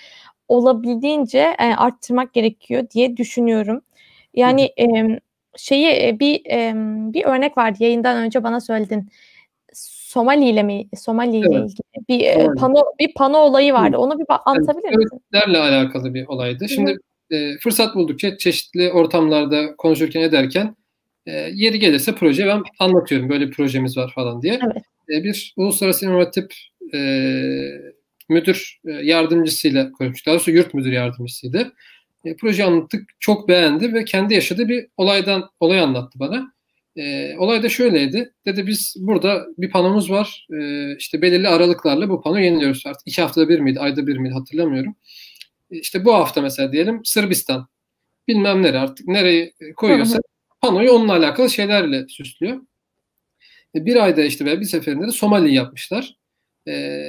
olabildiğince e, arttırmak gerekiyor diye düşünüyorum. Yani e, şeyi bir e, bir örnek vardı yayından önce bana söyledin. Somali ile mi Somali ile evet. ilgili bir Somali. pano bir pano olayı vardı. Onu bir anlatabilir yani, misin? Öğretlerle alakalı bir olaydı. Şimdi e, fırsat buldukça çeşitli ortamlarda konuşurken ederken e, yeri gelirse proje ben anlatıyorum. Böyle bir projemiz var falan diye. Evet. E, bir uluslararası inovatif e, müdür e, yardımcısıyla konuşmuştuk. Daha doğrusu yurt müdür yardımcısıydı. E, proje anlattık, çok beğendi ve kendi yaşadığı bir olaydan olay anlattı bana. E, olay da şöyleydi. Dedi biz burada bir panomuz var. E, işte belirli aralıklarla bu pano yeniliyoruz. Artık iki haftada bir miydi, ayda bir miydi hatırlamıyorum. E, işte bu hafta mesela diyelim Sırbistan. Bilmem nere artık nereyi koyuyorsa panoyu onunla alakalı şeylerle süslüyor. E, bir ayda işte veya bir seferinde de Somali yapmışlar. E,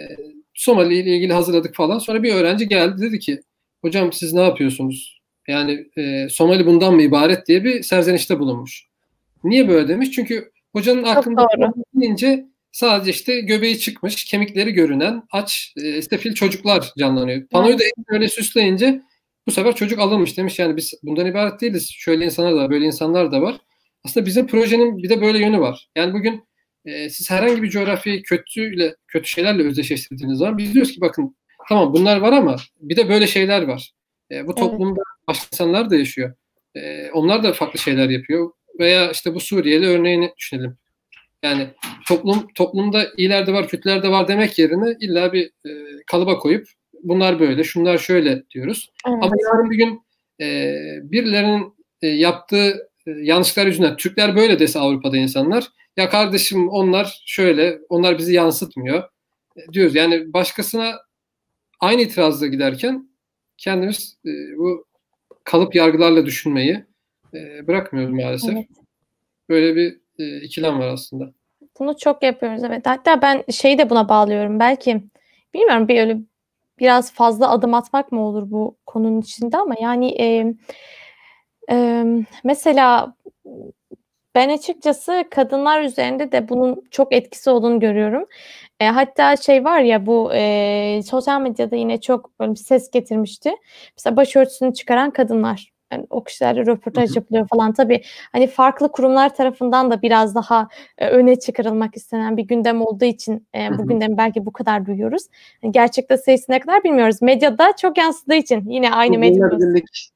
Somali ile ilgili hazırladık falan. Sonra bir öğrenci geldi dedi ki hocam siz ne yapıyorsunuz? Yani e, Somali bundan mı ibaret diye bir serzenişte bulunmuş. Niye böyle demiş? Çünkü hocanın Çok aklında deyince sadece işte göbeği çıkmış, kemikleri görünen aç e, işte fil çocuklar canlanıyor. Panoyu da öyle süsleyince bu sefer çocuk alınmış demiş. Yani biz bundan ibaret değiliz. Şöyle insanlar da var, böyle insanlar da var. Aslında bizim projenin bir de böyle yönü var. Yani bugün e, siz herhangi bir coğrafyayı kötüyle kötü şeylerle özdeşleştirdiğiniz zaman biz diyoruz ki bakın tamam bunlar var ama bir de böyle şeyler var. E, bu toplumda evet. başka insanlar da yaşıyor. E, onlar da farklı şeyler yapıyor. Veya işte bu Suriyeli örneğini düşünelim. Yani toplum toplumda iyiler de var, kötüler de var demek yerine illa bir e, kalıba koyup bunlar böyle, şunlar şöyle diyoruz. Evet. Ama yarın bir gün e, birilerinin e, yaptığı e, yanlışlıklar yüzünden Türkler böyle dese Avrupa'da insanlar ya kardeşim onlar şöyle, onlar bizi yansıtmıyor e, diyoruz. Yani başkasına aynı itirazla giderken kendimiz e, bu kalıp yargılarla düşünmeyi e, bırakmıyoruz maalesef. Evet. Böyle bir e, ikilem var aslında. Bunu çok yapıyoruz evet. Hatta ben şeyi de buna bağlıyorum. Belki bilmiyorum bir öyle biraz fazla adım atmak mı olur bu konunun içinde ama yani e, e, mesela ben açıkçası kadınlar üzerinde de bunun çok etkisi olduğunu görüyorum. E, hatta şey var ya bu e, sosyal medyada yine çok böyle bir ses getirmişti. Mesela başörtüsünü çıkaran kadınlar. Yani o kişilerle röportaj yapılıyor falan. Tabii hani farklı kurumlar tarafından da biraz daha e, öne çıkarılmak istenen bir gündem olduğu için e, bu gündemi belki bu kadar duyuyoruz. Yani gerçekte sayısı ne kadar bilmiyoruz. Medyada çok yansıdığı için yine aynı medya.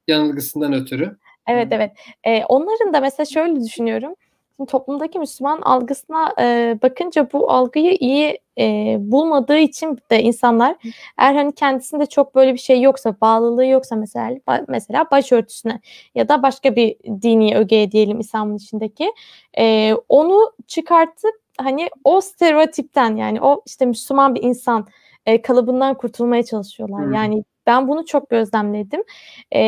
yanılgısından ötürü. Evet evet. E, onların da mesela şöyle düşünüyorum. Şimdi toplumdaki Müslüman algısına e, bakınca bu algıyı iyi e, bulmadığı için de insanlar eğer hani kendisinde çok böyle bir şey yoksa bağlılığı yoksa mesela mesela başörtüsüne ya da başka bir dini ögeye diyelim İslam'ın içindeki e, onu çıkartıp hani o stereotipten yani o işte Müslüman bir insan e, kalıbından kurtulmaya çalışıyorlar. Hmm. Yani Ben bunu çok gözlemledim. Eee,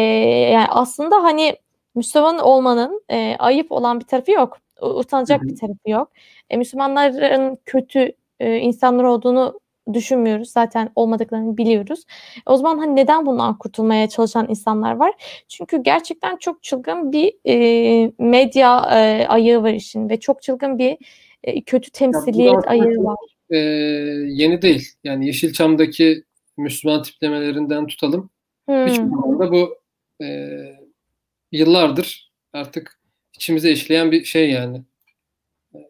yani aslında hani Müslüman olmanın eee, ayıp olan bir tarafı yok. Utanacak bir tarafı yok. E, Müslümanların kötü e, insanlar olduğunu düşünmüyoruz. Zaten olmadıklarını biliyoruz. O zaman hani neden bundan kurtulmaya çalışan insanlar var? Çünkü gerçekten çok çılgın bir e, medya e, ayağı var işin ve çok çılgın bir e, kötü temsiliyet ayağı var. E, yeni değil. Yani Yeşilçam'daki Müslüman tiplemelerinden tutalım. Hmm. Birçok alanda bu e, yıllardır artık içimize işleyen bir şey yani.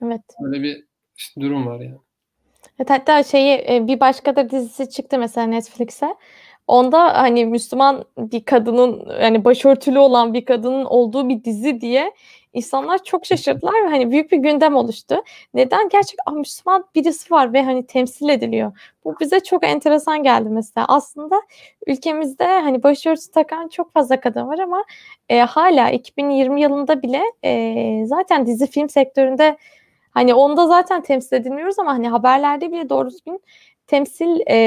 Evet. Böyle bir durum var yani. Evet, hatta şeyi e, bir başka da dizisi çıktı mesela Netflix'e. Onda hani Müslüman bir kadının yani başörtülü olan bir kadının olduğu bir dizi diye insanlar çok şaşırdılar ve hani büyük bir gündem oluştu. Neden? Gerçek ah, Müslüman birisi var ve hani temsil ediliyor. Bu bize çok enteresan geldi mesela. Aslında ülkemizde hani başörtüsü takan çok fazla kadın var ama e, hala 2020 yılında bile e, zaten dizi film sektöründe Hani onda zaten temsil edilmiyoruz ama hani haberlerde bile doğru düzgün temsil e,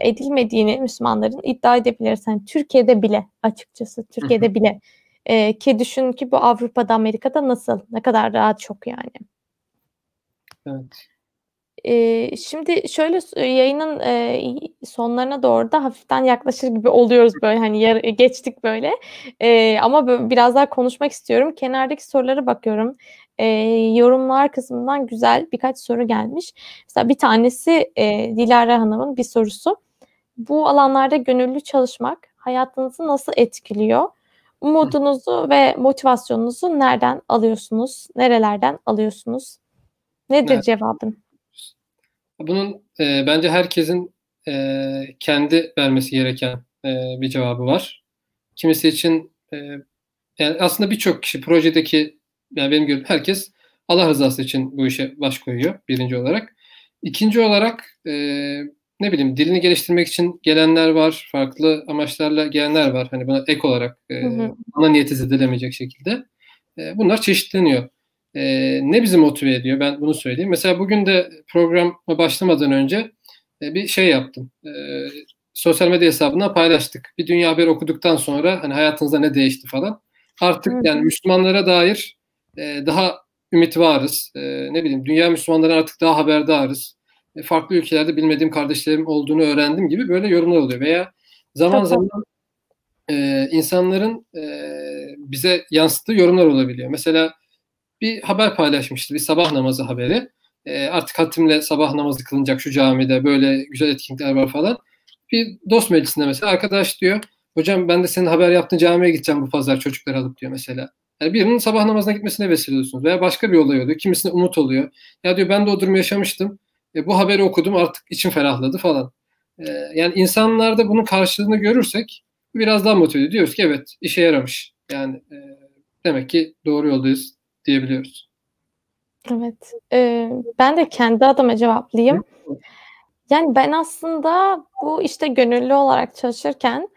edilmediğini Müslümanların iddia edebiliriz. Hani Türkiye'de bile açıkçası Türkiye'de bile e, ki düşün ki bu Avrupa'da Amerika'da nasıl ne kadar rahat çok yani. Evet. E, şimdi şöyle yayının e, sonlarına doğru da hafiften yaklaşır gibi oluyoruz böyle hani yar, geçtik böyle e, ama böyle biraz daha konuşmak istiyorum. Kenardaki sorulara bakıyorum e, yorumlar kısmından güzel birkaç soru gelmiş. Mesela bir tanesi e, Dilara Hanım'ın bir sorusu. Bu alanlarda gönüllü çalışmak hayatınızı nasıl etkiliyor? Umudunuzu ve motivasyonunuzu nereden alıyorsunuz? Nerelerden alıyorsunuz? Nedir evet. cevabın? Bunun e, bence herkesin e, kendi vermesi gereken e, bir cevabı var. Kimisi için e, yani aslında birçok kişi projedeki yani benim gördüğüm herkes Allah rızası için bu işe baş koyuyor birinci olarak. İkinci olarak e, ne bileyim dilini geliştirmek için gelenler var, farklı amaçlarla gelenler var. Hani buna ek olarak e, hı hı. ana niyeti zedelemeyecek şekilde. E, bunlar çeşitleniyor. E, ne bizi motive ediyor? Ben bunu söyleyeyim. Mesela bugün de programa başlamadan önce e, bir şey yaptım. E, sosyal medya hesabından paylaştık. Bir dünya haberi okuduktan sonra hani hayatınızda ne değişti falan. Artık hı. yani Müslümanlara dair e, daha ümit varız. E, ne bileyim dünya Müslümanları artık daha haberdarız. E, farklı ülkelerde bilmediğim kardeşlerim olduğunu öğrendim gibi böyle yorumlar oluyor. Veya zaman Çok zaman e, insanların e, bize yansıttığı yorumlar olabiliyor. Mesela bir haber paylaşmıştı, bir sabah namazı haberi. E, artık hatimle sabah namazı kılınacak şu camide, böyle güzel etkinlikler var falan. Bir dost meclisinde mesela arkadaş diyor, hocam ben de senin haber yaptığın camiye gideceğim bu pazar çocukları alıp diyor mesela. Yani birinin sabah namazına gitmesine vesile oluyorsunuz. Veya başka bir olay oluyor. Kimisine umut oluyor. Ya diyor ben de o durumu yaşamıştım. E, bu haberi okudum artık içim ferahladı falan. E, yani insanlarda bunun karşılığını görürsek biraz daha motive ediyor. Diyoruz ki evet işe yaramış. Yani e, demek ki doğru yoldayız diyebiliyoruz. Evet. E, ben de kendi adıma cevaplayayım. Yani ben aslında bu işte gönüllü olarak çalışırken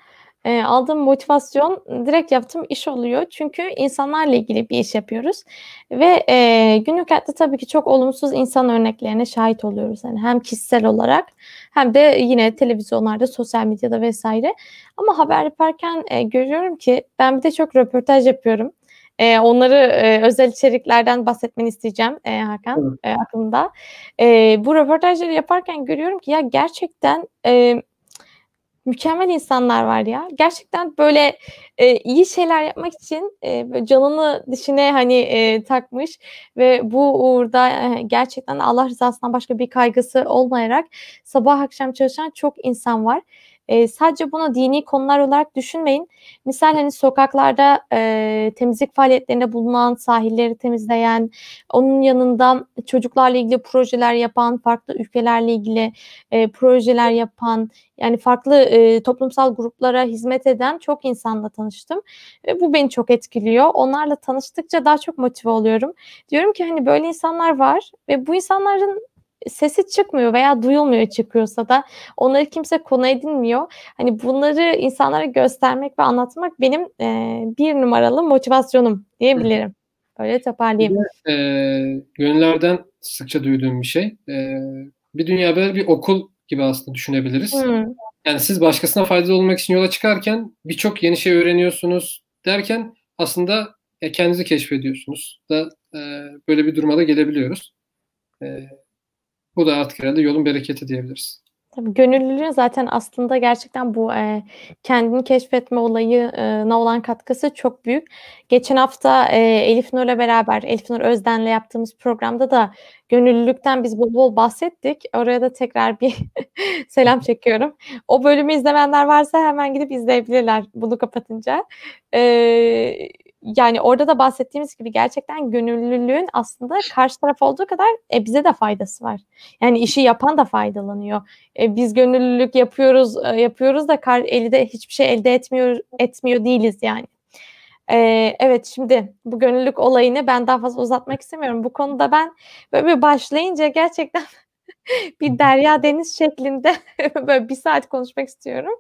Eee, aldığım motivasyon direkt yaptığım iş oluyor. Çünkü insanlarla ilgili bir iş yapıyoruz ve, eee, günlük hayatta tabii ki çok olumsuz insan örneklerine şahit oluyoruz. Yani hem kişisel olarak hem de yine televizyonlarda, sosyal medyada vs. ama haber yaparken, eee, görüyorum ki ben bir de çok röportaj yapıyorum. Eee, onları, eee, özel içeriklerden bahsetmeni isteyeceğim, eee, Hakan, evet. eee, aklımda. Eee, bu röportajları yaparken görüyorum ki ya gerçekten, eee mükemmel insanlar var ya. Gerçekten böyle e, iyi şeyler yapmak için e, canını dişine hani e, takmış ve bu uğurda e, gerçekten Allah rızasından başka bir kaygısı olmayarak sabah akşam çalışan çok insan var. E, sadece bunu dini konular olarak düşünmeyin. Misal hani sokaklarda e, temizlik faaliyetlerinde bulunan, sahilleri temizleyen, onun yanında çocuklarla ilgili projeler yapan, farklı ülkelerle ilgili e, projeler yapan, yani farklı e, toplumsal gruplara hizmet eden çok insanla tanıştım ve bu beni çok etkiliyor. Onlarla tanıştıkça daha çok motive oluyorum. Diyorum ki hani böyle insanlar var ve bu insanların sesi çıkmıyor veya duyulmuyor çıkıyorsa da onları kimse konu edinmiyor. Hani bunları insanlara göstermek ve anlatmak benim e, bir numaralı motivasyonum diyebilirim. Böyle toparlayayım. E, gönüllerden sıkça duyduğum bir şey. E, bir dünya böyle bir okul gibi aslında düşünebiliriz. Hmm. Yani siz başkasına faydalı olmak için yola çıkarken birçok yeni şey öğreniyorsunuz derken aslında e, kendinizi keşfediyorsunuz da e, böyle bir duruma da gelebiliyoruz. E, bu da artık herhalde yolun bereketi diyebiliriz. Tabii gönüllülüğün zaten aslında gerçekten bu e, kendini keşfetme olayına olan katkısı çok büyük. Geçen hafta e, Elif Nur'la beraber, Elif Nur Özden'le yaptığımız programda da gönüllülükten biz bol bol bahsettik. Oraya da tekrar bir selam çekiyorum. O bölümü izlemeyenler varsa hemen gidip izleyebilirler bunu kapatınca. E, yani orada da bahsettiğimiz gibi gerçekten gönüllülüğün aslında karşı taraf olduğu kadar e, bize de faydası var. Yani işi yapan da faydalanıyor. E, biz gönüllülük yapıyoruz e, yapıyoruz da kar, elde hiçbir şey elde etmiyor etmiyor değiliz yani. E, evet şimdi bu gönüllülük olayını ben daha fazla uzatmak istemiyorum. Bu konuda ben böyle bir başlayınca gerçekten bir derya deniz şeklinde böyle bir saat konuşmak istiyorum.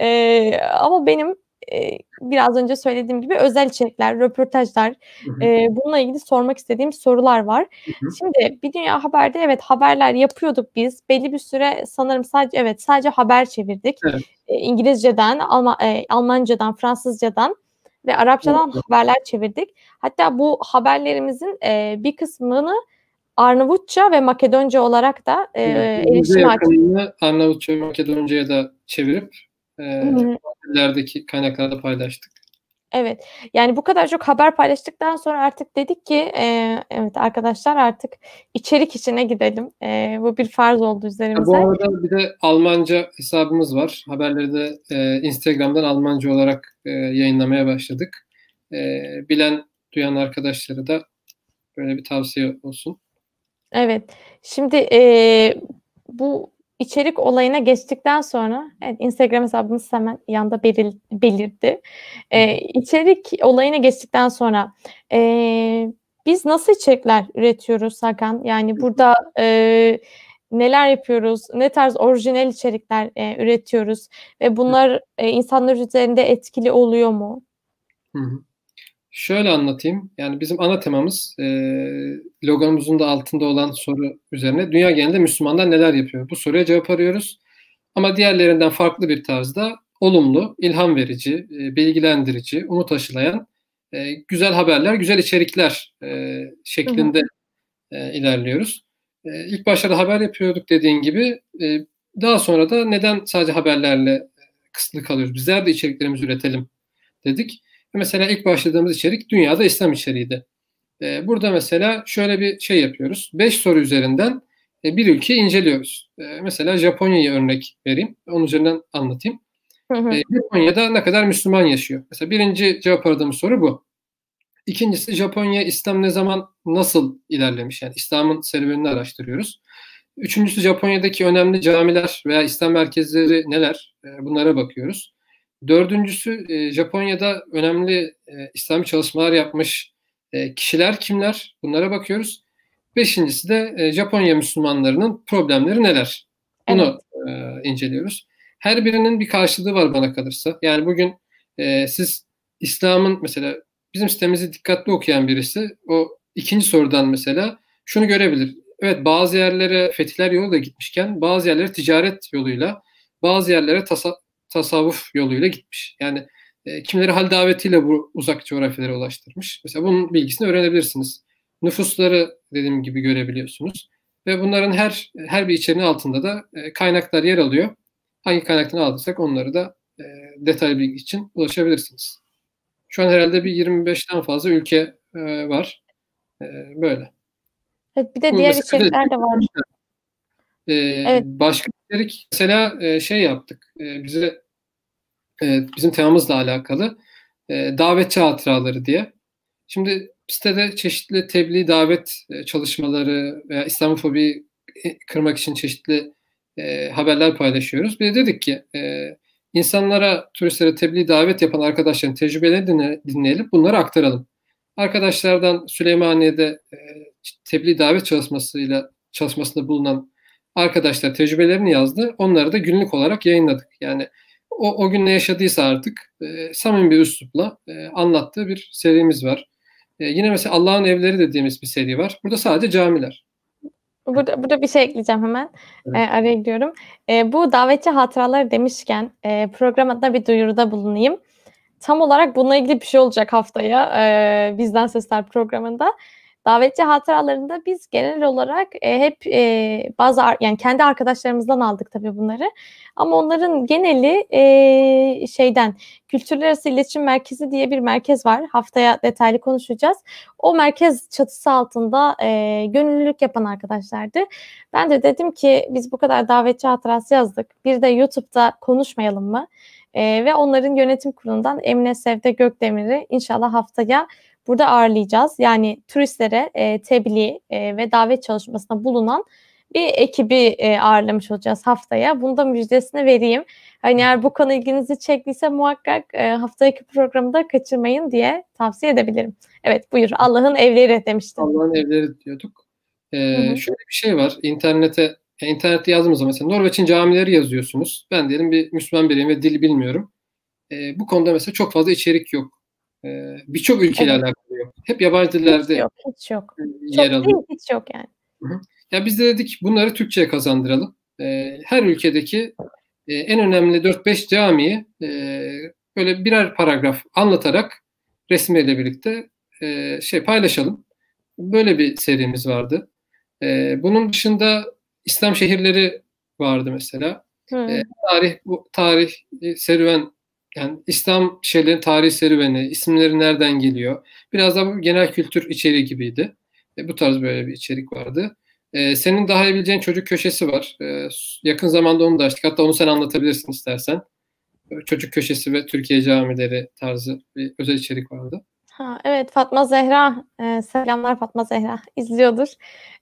E, ama benim e, biraz önce söylediğim gibi özel içerikler, röportajlar, e, bununla ilgili sormak istediğim sorular var. Hı hı. Şimdi bir dünya haberde evet haberler yapıyorduk biz. Belli bir süre sanırım sadece evet sadece haber çevirdik. Evet. E, İngilizceden, Alman, e, Almancadan, Fransızcadan ve Arapçadan evet. haberler çevirdik. Hatta bu haberlerimizin e, bir kısmını Arnavutça ve Makedonca olarak da e, erişim açtık. Arnavutça ve Makedonca'ya da çevirip e, kaynaklarda paylaştık. Evet. Yani bu kadar çok haber paylaştıktan sonra artık dedik ki e, evet arkadaşlar artık içerik içine gidelim. E, bu bir farz oldu üzerimize. Bu arada bir de Almanca hesabımız var. Haberleri de e, Instagram'dan Almanca olarak e, yayınlamaya başladık. E, bilen, duyan arkadaşlara da böyle bir tavsiye olsun. Evet. Şimdi e, bu içerik olayına geçtikten sonra evet, Instagram hesabımız hemen yanda beril, belirdi. Ee, içerik olayına geçtikten sonra e, biz nasıl içerikler üretiyoruz Hakan? Yani burada e, neler yapıyoruz? Ne tarz orijinal içerikler e, üretiyoruz? Ve bunlar e, insanlar üzerinde etkili oluyor mu? Hı hı. Şöyle anlatayım. Yani bizim ana temamız e, logomuzun da altında olan soru üzerine dünya genelinde Müslümanlar neler yapıyor? Bu soruya cevap arıyoruz. Ama diğerlerinden farklı bir tarzda olumlu, ilham verici, e, bilgilendirici, umut aşılayan e, güzel haberler, güzel içerikler e, şeklinde e, ilerliyoruz. E, ilk başlarda haber yapıyorduk dediğin gibi. E, daha sonra da neden sadece haberlerle kısıtlı kalıyoruz? Bizler de içeriklerimizi üretelim dedik. Mesela ilk başladığımız içerik dünyada İslam içeriğiydi. Ee, burada mesela şöyle bir şey yapıyoruz. Beş soru üzerinden e, bir ülkeyi inceliyoruz. Ee, mesela Japonya'yı örnek vereyim. Onun üzerinden anlatayım. Hı hı. Ee, Japonya'da ne kadar Müslüman yaşıyor? Mesela birinci cevap aradığımız soru bu. İkincisi Japonya İslam ne zaman nasıl ilerlemiş? Yani İslam'ın serüvenini araştırıyoruz. Üçüncüsü Japonya'daki önemli camiler veya İslam merkezleri neler? Bunlara bakıyoruz. Dördüncüsü e, Japonya'da önemli e, İslami çalışmalar yapmış e, kişiler kimler? Bunlara bakıyoruz. Beşincisi de e, Japonya Müslümanlarının problemleri neler? Bunu evet. e, inceliyoruz. Her birinin bir karşılığı var bana kalırsa. Yani bugün e, siz İslam'ın mesela bizim sitemizi dikkatli okuyan birisi o ikinci sorudan mesela şunu görebilir. Evet bazı yerlere fetihler yolu da gitmişken bazı yerlere ticaret yoluyla bazı yerlere tasa, tasavvuf yoluyla gitmiş. Yani e, kimleri hal davetiyle bu uzak coğrafyalara ulaştırmış. Mesela bunun bilgisini öğrenebilirsiniz. Nüfusları dediğim gibi görebiliyorsunuz. Ve bunların her her bir içeriğinin altında da e, kaynaklar yer alıyor. Hangi kaynaktan aldıysak onları da e, detaylı bilgi için ulaşabilirsiniz. Şu an herhalde bir 25'ten fazla ülke e, var. E, böyle. Evet, bir de diğer içerikler de var. E, evet. Başka içerik mesela e, şey yaptık. E, bize e, bizim temamızla alakalı e, davetçi hatıraları diye. Şimdi sitede çeşitli tebliğ davet e, çalışmaları veya İslamofobi kırmak için çeşitli haberler paylaşıyoruz. Bir de dedik ki insanlara, turistlere tebliğ davet yapan arkadaşların tecrübelerini dinleyelim, bunları aktaralım. Arkadaşlardan Süleymaniye'de e, tebliğ davet çalışmasıyla çalışmasında bulunan arkadaşlar tecrübelerini yazdı. Onları da günlük olarak yayınladık. Yani o, o gün ne yaşadıysa artık e, samimi bir üslupla e, anlattığı bir serimiz var. E, yine mesela Allah'ın evleri dediğimiz bir seri var. Burada sadece camiler. Burada, burada bir şey ekleyeceğim hemen. Evet. E, araya gidiyorum. E, bu davetçi hatıraları demişken e, program adına bir duyuruda bulunayım. Tam olarak bununla ilgili bir şey olacak haftaya e, Bizden Sesler programında. Davetçi hatıralarında biz genel olarak e, hep e, bazı yani kendi arkadaşlarımızdan aldık tabii bunları. Ama onların geneli e, şeyden Kültürler Arası İletişim Merkezi diye bir merkez var. Haftaya detaylı konuşacağız. O merkez çatısı altında e, gönüllülük yapan arkadaşlardı. Ben de dedim ki biz bu kadar davetçi hatırası yazdık. Bir de YouTube'da konuşmayalım mı? E, ve onların yönetim kurulundan Emine Sevde Gökdemir'i inşallah haftaya burada ağırlayacağız. Yani turistlere e, tebliğ e, ve davet çalışmasında bulunan bir ekibi e, ağırlamış olacağız haftaya. Bunda müjdesini vereyim. Hani eğer bu konu ilginizi çektiyse muhakkak e, haftaki programı da kaçırmayın diye tavsiye edebilirim. Evet buyur Allah'ın evleri demiştin. Allah'ın evleri diyorduk. Ee, şöyle bir şey var. İnternete internette yazdığımız zaman mesela Norveç'in camileri yazıyorsunuz. Ben diyelim bir Müslüman biriyim ve dil bilmiyorum. Ee, bu konuda mesela çok fazla içerik yok. Ee, Birçok ülkeyle evet. alakalı yok. Hep yabancı dillerde hiç yok, hiç yok. yer çok alıyor. Değil, hiç yok yani. Hı-hı. Ya biz de dedik bunları Türkçe'ye kazandıralım. Ee, her ülkedeki e, en önemli 4-5 camiyi e, böyle birer paragraf anlatarak resmiyle birlikte e, şey paylaşalım. Böyle bir serimiz vardı. E, bunun dışında İslam şehirleri vardı mesela. E, tarih bu tarih e, serüven yani İslam şehirlerin tarih serüveni, isimleri nereden geliyor? Biraz da bu genel kültür içeriği gibiydi. E, bu tarz böyle bir içerik vardı. E, senin daha iyi bileceğin çocuk köşesi var. E, yakın zamanda onu da açtık. Hatta onu sen anlatabilirsin istersen. Çocuk köşesi ve Türkiye camileri tarzı bir özel içerik vardı. Ha, evet Fatma Zehra, e, selamlar Fatma Zehra izliyordur.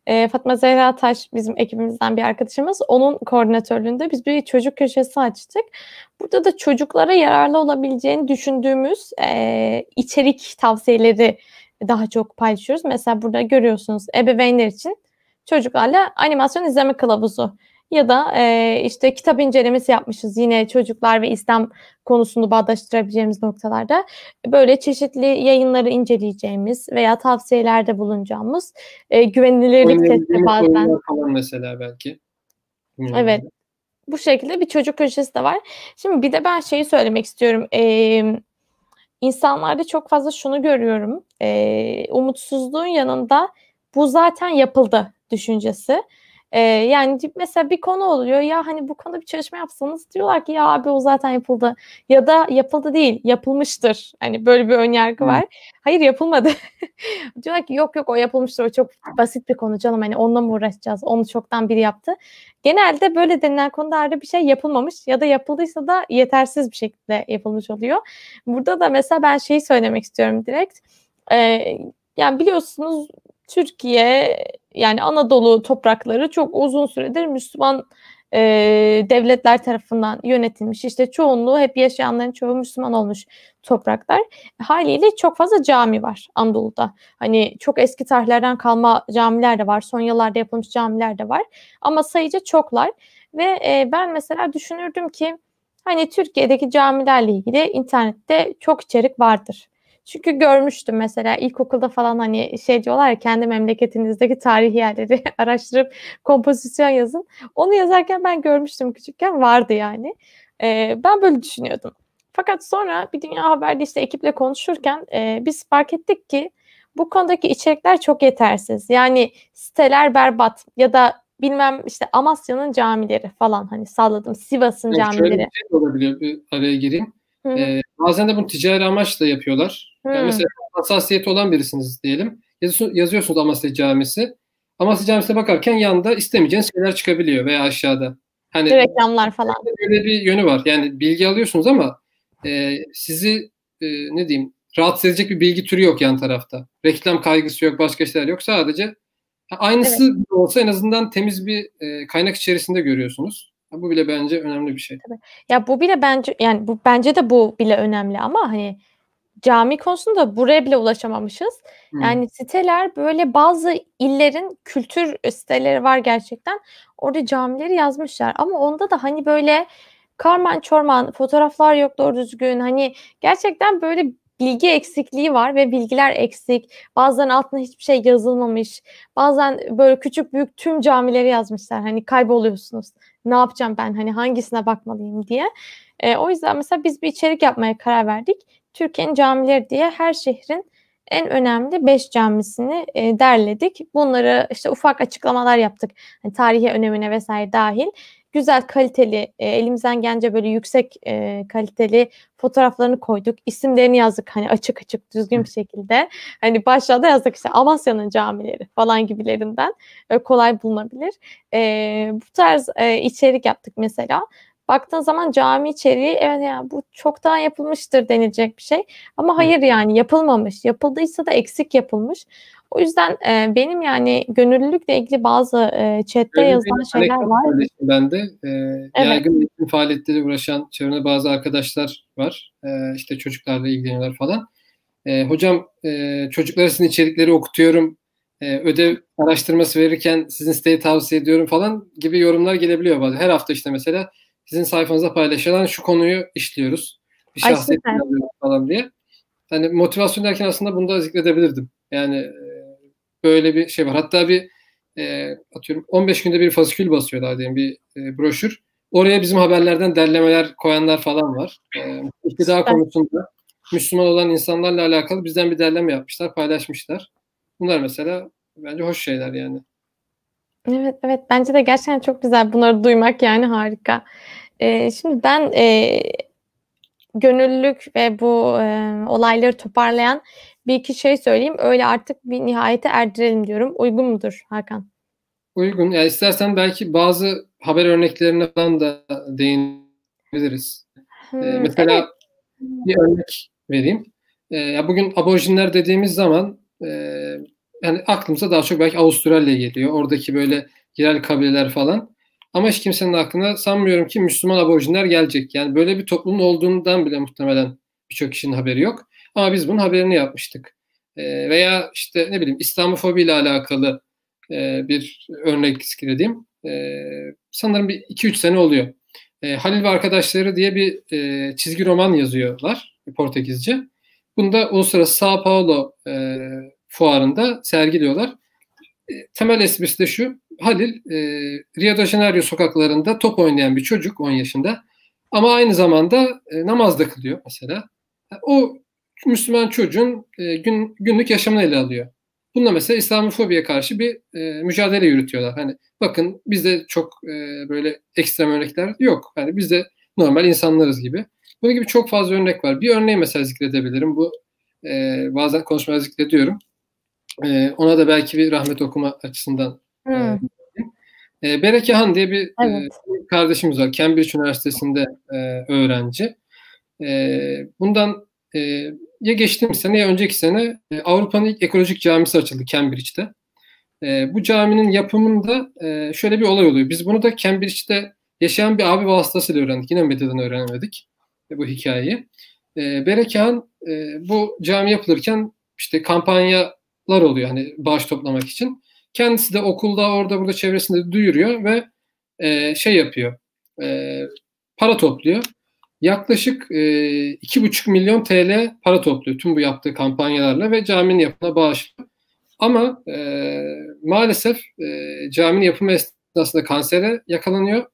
E, Fatma Zehra Taş bizim ekibimizden bir arkadaşımız. Onun koordinatörlüğünde biz bir çocuk köşesi açtık. Burada da çocuklara yararlı olabileceğini düşündüğümüz e, içerik tavsiyeleri daha çok paylaşıyoruz. Mesela burada görüyorsunuz ebeveynler için çocuklarla animasyon izleme kılavuzu ya da e, işte kitap incelemesi yapmışız yine çocuklar ve İslam konusunu bağdaştırabileceğimiz noktalarda böyle çeşitli yayınları inceleyeceğimiz veya tavsiyelerde bulunacağımız e, güvenilirlik testi bazen. Falan mesela belki. Hmm. Evet. Bu şekilde bir çocuk köşesi de var. Şimdi bir de ben şeyi söylemek istiyorum. Ee, insanlarda çok fazla şunu görüyorum. Ee, umutsuzluğun yanında bu zaten yapıldı düşüncesi. Ee, yani mesela bir konu oluyor ya hani bu konuda bir çalışma yapsanız diyorlar ki ya abi o zaten yapıldı ya da yapıldı değil yapılmıştır. Hani böyle bir önyargı var. Hayır yapılmadı. diyorlar ki yok yok o yapılmıştır o çok basit bir konu canım hani onunla mı uğraşacağız onu çoktan biri yaptı. Genelde böyle denilen konularda bir şey yapılmamış ya da yapıldıysa da yetersiz bir şekilde yapılmış oluyor. Burada da mesela ben şeyi söylemek istiyorum direkt. Ee, yani biliyorsunuz Türkiye yani Anadolu toprakları çok uzun süredir Müslüman e, devletler tarafından yönetilmiş. İşte çoğunluğu hep yaşayanların çoğu Müslüman olmuş topraklar. Haliyle çok fazla cami var Anadolu'da. Hani çok eski tarihlerden kalma camiler de var. Son yıllarda yapılmış camiler de var. Ama sayıca çoklar. Ve e, ben mesela düşünürdüm ki hani Türkiye'deki camilerle ilgili internette çok içerik vardır. Çünkü görmüştüm mesela ilkokulda falan hani şey diyorlar ya kendi memleketinizdeki tarihi yerleri araştırıp kompozisyon yazın. Onu yazarken ben görmüştüm küçükken vardı yani. Ee, ben böyle düşünüyordum. Fakat sonra bir Dünya Haber'de işte ekiple konuşurken e, biz fark ettik ki bu konudaki içerikler çok yetersiz. Yani siteler berbat ya da bilmem işte Amasya'nın camileri falan hani salladım Sivas'ın yani camileri. Şöyle bir şey olabiliyor bir araya gireyim. Ee, bazen de bunu ticari amaçla yapıyorlar. Yani mesela hassasiyeti olan birisiniz diyelim. yazıyorsunuz Amasya Camisi. Amasya Camisi'ne bakarken yanında istemeyeceğiniz şeyler çıkabiliyor veya aşağıda. Hani reklamlar falan. Böyle bir yönü var. Yani bilgi alıyorsunuz ama e, sizi e, ne diyeyim rahatsız edecek bir bilgi türü yok yan tarafta. Reklam kaygısı yok, başka şeyler yok. Sadece aynısı evet. olsa en azından temiz bir e, kaynak içerisinde görüyorsunuz. Bu bile bence önemli bir şey. Tabii. Ya bu bile bence yani bu bence de bu bile önemli ama hani cami konusunda buraya bile ulaşamamışız. Hmm. Yani siteler böyle bazı illerin kültür siteleri var gerçekten. Orada camileri yazmışlar ama onda da hani böyle karman çorman fotoğraflar yok doğru düzgün. Hani gerçekten böyle bilgi eksikliği var ve bilgiler eksik. Bazen altına hiçbir şey yazılmamış. Bazen böyle küçük büyük tüm camileri yazmışlar. Hani kayboluyorsunuz. Ne yapacağım ben? Hani hangisine bakmalıyım diye. E, o yüzden mesela biz bir içerik yapmaya karar verdik. Türkiye'nin camileri diye her şehrin en önemli beş camisini e, derledik. Bunları işte ufak açıklamalar yaptık. Yani tarihi önemine vesaire dahil güzel kaliteli e, elimizden gelince böyle yüksek e, kaliteli fotoğraflarını koyduk. İsimlerini yazdık hani açık açık düzgün bir şekilde. Hani başlarda yazdık işte Amasya'nın camileri falan gibilerinden e, kolay bulunabilir. E, bu tarz e, içerik yaptık mesela. Baktığın zaman cami içeriği evet yani bu çoktan yapılmıştır denilecek bir şey. Ama hayır yani yapılmamış. Yapıldıysa da eksik yapılmış. O yüzden e, benim yani gönüllülükle ilgili bazı e, chatte Öyle yazılan şeyler var. Ben de e, evet. yaygın eğitim faaliyetleri uğraşan çevremde bazı arkadaşlar var. E, işte çocuklarla ilgileniyorlar falan. E, hocam e, çocuklara sizin içerikleri okutuyorum. E, ödev araştırması verirken sizin siteyi tavsiye ediyorum falan gibi yorumlar gelebiliyor bazen. Her hafta işte mesela sizin sayfanızda paylaşılan şu konuyu işliyoruz. Bir şahsiyet falan diye. Hani motivasyon derken aslında bunu da zikredebilirdim. Yani böyle bir şey var. Hatta bir e, atıyorum 15 günde bir fasikül basıyorlar diyelim bir e, broşür. Oraya bizim haberlerden derlemeler koyanlar falan var. E, iktidar konusunda Müslüman olan insanlarla alakalı bizden bir derleme yapmışlar, paylaşmışlar. Bunlar mesela bence hoş şeyler yani. Evet, evet. Bence de gerçekten çok güzel bunları duymak yani harika. Ee, şimdi ben e, gönüllülük ve bu e, olayları toparlayan bir iki şey söyleyeyim. Öyle artık bir nihayete erdirelim diyorum. Uygun mudur Hakan? Uygun. Yani istersen belki bazı haber örneklerine falan da değinebiliriz. Hmm, ee, mesela evet. bir örnek vereyim. Ee, ya bugün aborjinler dediğimiz zaman e, yani aklımıza daha çok belki Avustralya geliyor. Oradaki böyle yerel kabileler falan. Ama hiç kimsenin aklına sanmıyorum ki Müslüman aborjinler gelecek. Yani böyle bir toplumun olduğundan bile muhtemelen birçok kişinin haberi yok. Ama biz bunun haberini yapmıştık. E, veya işte ne bileyim İslamofobi ile alakalı e, bir örnek zikredeyim. E, sanırım bir 2-3 sene oluyor. E, Halil ve Arkadaşları diye bir e, çizgi roman yazıyorlar Portekizce. Bunu da Uluslararası Sao Paulo e, fuarında sergiliyorlar. E, temel esprisi de şu. Halil e, Rio de Janeiro sokaklarında top oynayan bir çocuk 10 yaşında. Ama aynı zamanda e, namaz da kılıyor mesela. O Müslüman çocuğun e, gün, günlük yaşamını ele alıyor. Bununla mesela İslamofobiye karşı bir e, mücadele yürütüyorlar. Hani bakın bizde çok e, böyle ekstrem örnekler yok. Yani biz de normal insanlarız gibi. Bunun gibi çok fazla örnek var. Bir örneği mesela zikredebilirim. Bu e, bazen konuşmaya zikrediyorum. E, ona da belki bir rahmet okuma açısından hmm. e, e, Berekehan diye bir evet. e, kardeşimiz var. Cambridge Üniversitesi'nde e, öğrenci. E, bundan e, ya geçtiğimiz sene ya önceki sene e, Avrupa'nın ilk ekolojik camisi açıldı Cambridge'de. E, bu caminin yapımında e, şöyle bir olay oluyor. Biz bunu da Cambridge'de yaşayan bir abi vasıtasıyla öğrendik. Yine medyadan öğrenemedik e, bu hikayeyi. E, Berekehan e, bu cami yapılırken işte kampanyalar oluyor hani bağış toplamak için. Kendisi de okulda orada burada çevresinde duyuruyor ve e, şey yapıyor. E, para topluyor yaklaşık e, iki buçuk milyon TL para topluyor tüm bu yaptığı kampanyalarla ve caminin yapımına bağışlıyor. Ama e, maalesef e, caminin yapımı esnasında kansere yakalanıyor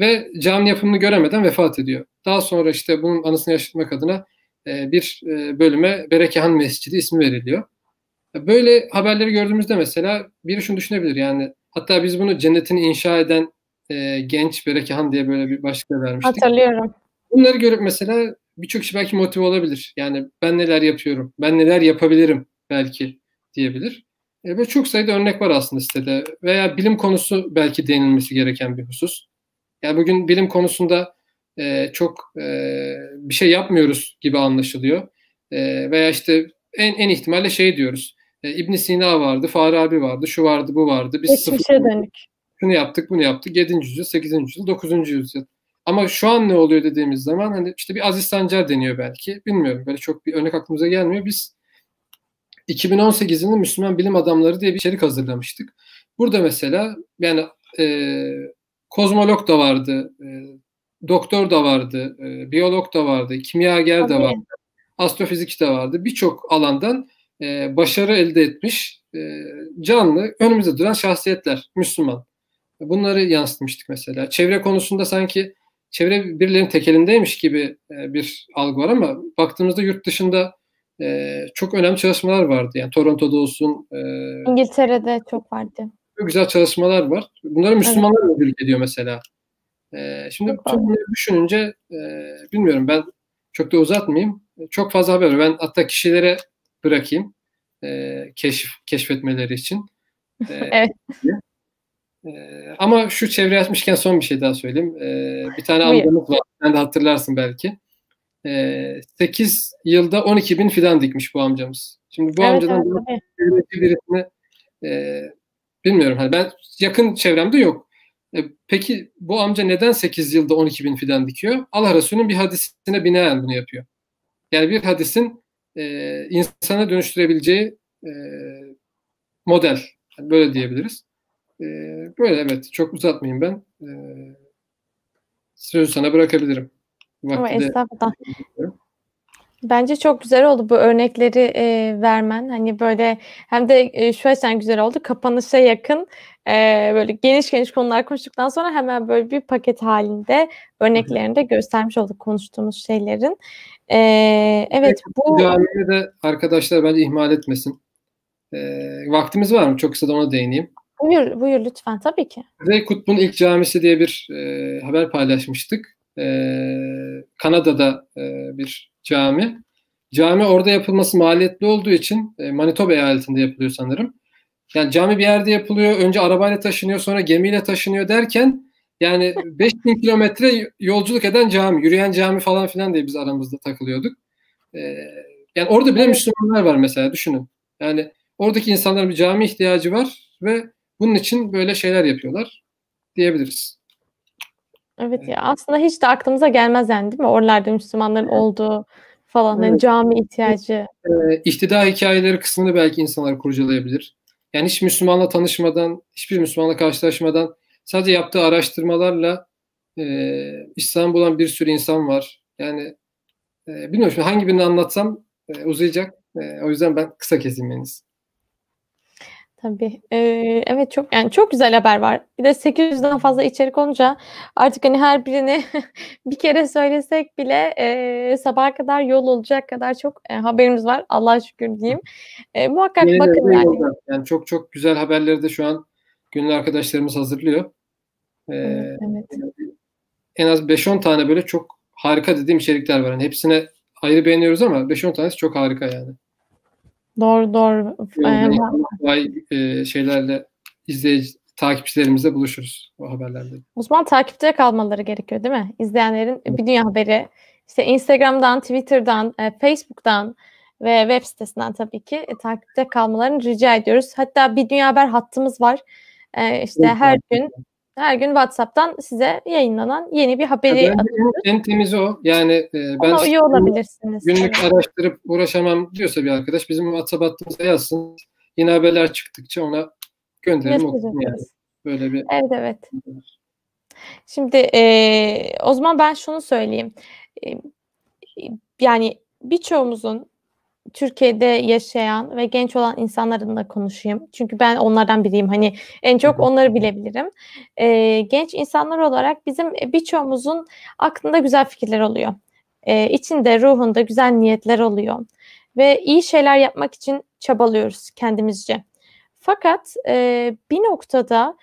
ve cami yapımını göremeden vefat ediyor. Daha sonra işte bunun anısını yaşatmak adına e, bir e, bölüme Berekehan Mescidi ismi veriliyor. Böyle haberleri gördüğümüzde mesela biri şunu düşünebilir yani hatta biz bunu cennetini inşa eden e, genç Berekehan diye böyle bir başlık vermiştik. Hatırlıyorum. Bunları görüp mesela birçok kişi belki motive olabilir. Yani ben neler yapıyorum, ben neler yapabilirim belki diyebilir. E, böyle çok sayıda örnek var aslında sitede. Veya bilim konusu belki değinilmesi gereken bir husus. Yani bugün bilim konusunda e, çok e, bir şey yapmıyoruz gibi anlaşılıyor. E, veya işte en, en ihtimalle şey diyoruz. E, ibn Sina vardı, Farabi vardı, şu vardı, bu vardı. Biz Geçmişe dönük. Şunu yaptık, bunu yaptık. 7. yüzyıl, 8. yüzyıl, 9. yüzyıl. Ama şu an ne oluyor dediğimiz zaman hani işte bir Aziz Sancar deniyor belki. Bilmiyorum. Böyle çok bir örnek aklımıza gelmiyor. Biz 2018 yılında Müslüman Bilim Adamları diye bir içerik hazırlamıştık. Burada mesela yani e, kozmolog da vardı, e, doktor da vardı, e, biyolog da vardı, kimyager de vardı, astrofizik de vardı. Birçok alandan e, başarı elde etmiş e, canlı önümüzde duran şahsiyetler Müslüman. Bunları yansıtmıştık mesela. Çevre konusunda sanki çevre birilerinin tekelindeymiş gibi e, bir algı var ama baktığımızda yurt dışında e, çok önemli çalışmalar vardı. Yani Toronto'da olsun. E, İngiltere'de çok vardı. Çok güzel çalışmalar var. Bunları Müslümanlar evet. ödül ediyor mesela. E, şimdi çok tüm bunları düşününce e, bilmiyorum ben çok da uzatmayayım. Çok fazla haber. Ben hatta kişilere bırakayım. E, keşif, keşfetmeleri için. E, evet. E, ama şu çevre açmışken son bir şey daha söyleyeyim. E, bir tane amcamız var. Sen de hatırlarsın belki. E, 8 yılda 12 bin fidan dikmiş bu amcamız. Şimdi bu evet, amcadan evet, birisini e, bilmiyorum. Hani ben yakın çevremde yok. E, peki bu amca neden 8 yılda 12 bin fidan dikiyor? Allah Resulü'nün bir hadisine binaen bunu yapıyor. Yani bir hadisin e, insana dönüştürebileceği e, model. Yani böyle diyebiliriz. E, böyle evet. Çok uzatmayayım ben. E, sözü sana bırakabilirim. Ama estağfurullah. Bence çok güzel oldu bu örnekleri e, vermen. Hani böyle hem de e, şu açıdan güzel oldu. Kapanışa yakın e, böyle geniş geniş konular konuştuktan sonra hemen böyle bir paket halinde örneklerini de göstermiş olduk konuştuğumuz şeylerin. E, evet bu... Camiye de arkadaşlar bence ihmal etmesin. E, vaktimiz var mı? Çok kısa da ona değineyim. Buyur, buyur lütfen tabii ki. Kuzey Kutbu'nun ilk camisi diye bir e, haber paylaşmıştık. E, Kanada'da e, bir cami. Cami orada yapılması maliyetli olduğu için e, Manitoba eyaletinde yapılıyor sanırım. Yani cami bir yerde yapılıyor, önce arabayla taşınıyor, sonra gemiyle taşınıyor derken yani 5000 kilometre yolculuk eden cami, yürüyen cami falan filan diye biz aramızda takılıyorduk. E, yani orada bile Müslümanlar var mesela düşünün. Yani oradaki insanların bir cami ihtiyacı var ve bunun için böyle şeyler yapıyorlar diyebiliriz. Evet ya aslında hiç de aklımıza gelmez yani değil mi? Oralarda Müslümanların olduğu falan hani evet. yani cami ihtiyacı. Ee, ihtida hikayeleri kısmını belki insanlar kurcalayabilir. Yani hiç Müslümanla tanışmadan, hiçbir Müslümanla karşılaşmadan sadece yaptığı araştırmalarla e, İslam bulan bir sürü insan var. Yani e, bilmiyorum şimdi hangi birini anlatsam e, uzayacak. E, o yüzden ben kısa keseyim en iyisi. Tabii. Eee, evet, çok yani çok güzel haber var. Bir de 800'den fazla içerik olunca artık, hani, her birini bir kere söylesek bile, eee, sabaha kadar yol olacak kadar çok, eee, haberimiz var. Allah'a şükür diyeyim. Eee, muhakkak bakın yani. Yani çok çok güzel haberleri de şu an gönüllü arkadaşlarımız hazırlıyor. Evet, evet. en az 5-10 tane böyle çok harika dediğim içerikler var. Hani hepsine ayrı beğeniyoruz ama 5-10 tanesi çok harika yani. Doğru doğru. Vay e, şeylerle izleyici takipçilerimizle buluşuruz o haberlerde. O zaman takipte kalmaları gerekiyor değil mi? İzleyenlerin bir dünya haberi işte Instagram'dan, Twitter'dan, e, Facebook'tan ve web sitesinden tabii ki e, takipte kalmalarını rica ediyoruz. Hatta bir dünya haber hattımız var. E, işte her gün her gün WhatsApp'tan size yayınlanan yeni bir haberi yani atıyoruz. En, temiz o. Yani e, ben Ona üye olabilirsiniz. Günlük evet. araştırıp uğraşamam diyorsa bir arkadaş bizim WhatsApp hattımıza yazsın. Yeni haberler çıktıkça ona gönderelim okusun yani. Böyle bir Evet evet. Şimdi e, o zaman ben şunu söyleyeyim. E, yani birçoğumuzun Türkiye'de yaşayan ve genç olan insanların da konuşayım. Çünkü ben onlardan biriyim. Hani en çok onları bilebilirim. Ee, genç insanlar olarak bizim e, birçoğumuzun aklında güzel fikirler oluyor. Ee, içinde, ruhunda güzel niyetler oluyor. Ve iyi şeyler yapmak için çabalıyoruz kendimizce. Fakat e, bir noktada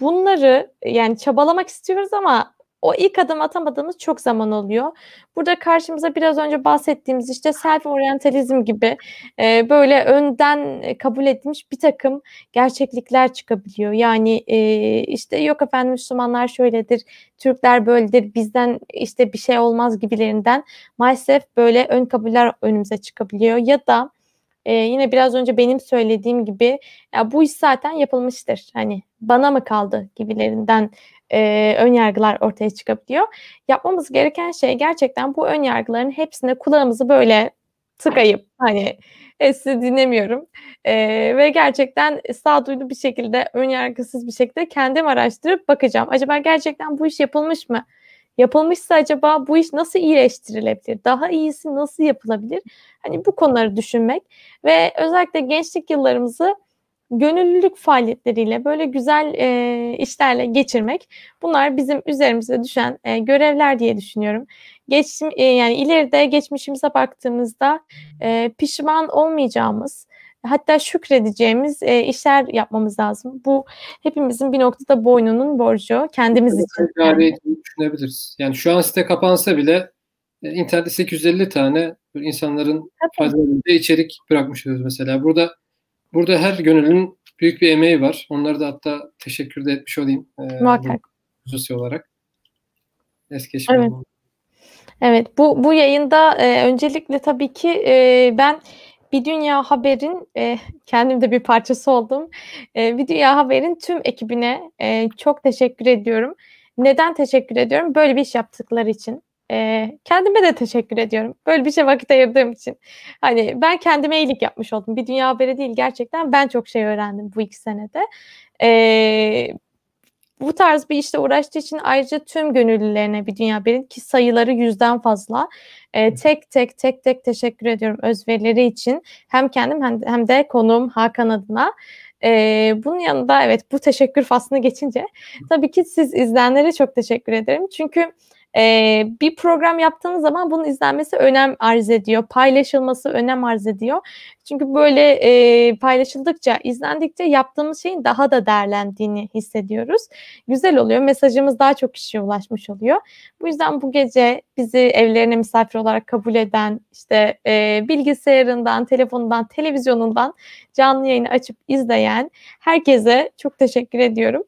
bunları yani çabalamak istiyoruz ama o ilk adım atamadığımız çok zaman oluyor. Burada karşımıza biraz önce bahsettiğimiz işte self oryantalizm gibi e, böyle önden kabul edilmiş bir takım gerçeklikler çıkabiliyor. Yani e, işte yok efendim Müslümanlar şöyledir, Türkler böyledir, bizden işte bir şey olmaz gibilerinden maalesef böyle ön kabuller önümüze çıkabiliyor. Ya da e, yine biraz önce benim söylediğim gibi ya bu iş zaten yapılmıştır. Hani bana mı kaldı gibilerinden e, ön yargılar ortaya çıkabiliyor. Yapmamız gereken şey gerçekten bu ön yargıların hepsine kulağımızı böyle tıkayıp hani e, sizi dinlemiyorum e, ve gerçekten sağduyulu bir şekilde ön yargısız bir şekilde kendim araştırıp bakacağım. Acaba gerçekten bu iş yapılmış mı? Yapılmışsa acaba bu iş nasıl iyileştirilebilir? Daha iyisi nasıl yapılabilir? Hani bu konuları düşünmek ve özellikle gençlik yıllarımızı gönüllülük faaliyetleriyle böyle güzel e, işlerle geçirmek bunlar bizim üzerimize düşen e, görevler diye düşünüyorum. Geçim e, yani ileride geçmişimize baktığımızda e, pişman olmayacağımız hatta şükredeceğimiz e, işler yapmamız lazım. Bu hepimizin bir noktada boynunun borcu kendimiz evet, için. Yani. düşünebiliriz. Yani şu an site kapansa bile e, internette 850 tane insanların faydalanabileceği içerik bırakmışız mesela. Burada burada her gönüllünün büyük bir emeği var. Onları da hatta teşekkür de etmiş olayım. E, Muhakkak. Hususi olarak. Es Evet. Evet bu bu yayında e, öncelikle tabii ki e, ben bir Dünya Haber'in e, kendim de bir parçası oldum. E, bir Dünya Haber'in tüm ekibine e, çok teşekkür ediyorum. Neden teşekkür ediyorum? Böyle bir iş yaptıkları için. E, kendime de teşekkür ediyorum. Böyle bir şey vakit ayırdığım için. Hani ben kendime iyilik yapmış oldum. Bir Dünya Haberi değil gerçekten ben çok şey öğrendim bu iki senede. E, bu tarz bir işte uğraştığı için ayrıca tüm gönüllülerine bir dünya birin ki sayıları yüzden fazla e, tek tek tek tek teşekkür ediyorum özverileri için hem kendim hem, hem de konuğum Hakan adına. Ee, bunun yanında evet bu teşekkür faslını geçince tabii ki siz izleyenlere çok teşekkür ederim. Çünkü e, bir program yaptığınız zaman bunun izlenmesi önem arz ediyor. Paylaşılması önem arz ediyor. Çünkü böyle e, paylaşıldıkça, izlendikçe yaptığımız şeyin daha da değerlendiğini hissediyoruz. Güzel oluyor. Mesajımız daha çok kişiye ulaşmış oluyor. Bu yüzden bu gece bizi evlerine misafir olarak kabul eden, işte e, bilgisayarından, telefonundan, televizyonundan canlı yayını açıp izleyen herkese çok teşekkür ediyorum.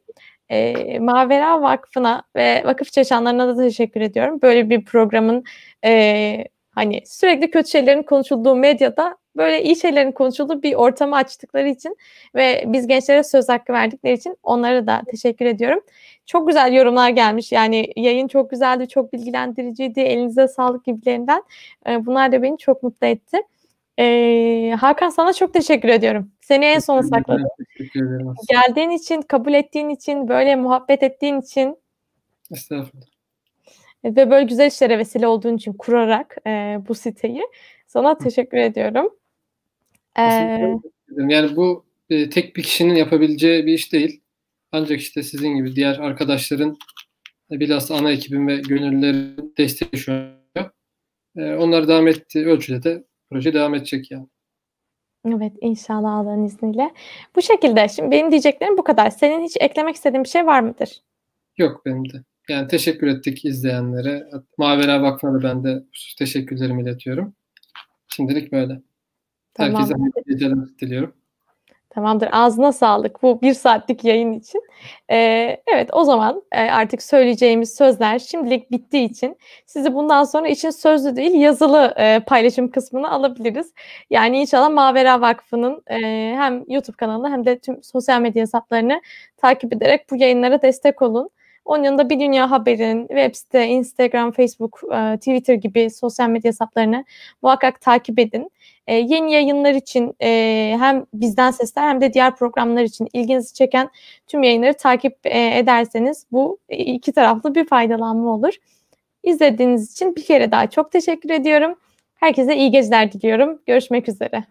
E, Mavera Vakfı'na ve vakıf çalışanlarına da teşekkür ediyorum. Böyle bir programın e, hani sürekli kötü şeylerin konuşulduğu medyada böyle iyi şeylerin konuşulduğu bir ortamı açtıkları için ve biz gençlere söz hakkı verdikleri için onlara da teşekkür ediyorum. Çok güzel yorumlar gelmiş. Yani yayın çok güzeldi, çok bilgilendiriciydi. Elinize sağlık gibilerinden. E, bunlar da beni çok mutlu etti. Ee, Hakan sana çok teşekkür ediyorum. Seni en sona sakladım. Geldiğin için, kabul ettiğin için, böyle muhabbet ettiğin için. Estağfurullah. Ve böyle güzel işlere vesile olduğun için kurarak e, bu siteyi sana teşekkür ediyorum. Ee, yani bu e, tek bir kişinin yapabileceği bir iş değil. Ancak işte sizin gibi diğer arkadaşların e, bilhassa ana ekibin ve gönüllülerin desteği şu an. E, onlar devam ettiği ölçüde de proje devam edecek yani. Evet inşallah Allah'ın izniyle. Bu şekilde şimdi benim diyeceklerim bu kadar. Senin hiç eklemek istediğin bir şey var mıdır? Yok benim de. Yani teşekkür ettik izleyenlere. Mavera Vakfı'na ben de teşekkürlerimi iletiyorum. Şimdilik böyle. Tamam. Herkese hayırlı geceler diliyorum. Tamamdır. Ağzına sağlık bu bir saatlik yayın için. Ee, evet o zaman e, artık söyleyeceğimiz sözler şimdilik bittiği için sizi bundan sonra için sözlü değil yazılı e, paylaşım kısmını alabiliriz. Yani inşallah Mavera Vakfı'nın e, hem YouTube kanalını hem de tüm sosyal medya hesaplarını takip ederek bu yayınlara destek olun. Onun yanında Bir Dünya Haber'in web site, Instagram, Facebook, e, Twitter gibi sosyal medya hesaplarını muhakkak takip edin. E, yeni yayınlar için e, hem bizden sesler hem de diğer programlar için ilginizi çeken tüm yayınları takip ederseniz bu iki taraflı bir faydalanma olur. İzlediğiniz için bir kere daha çok teşekkür ediyorum. Herkese iyi geceler diliyorum. Görüşmek üzere.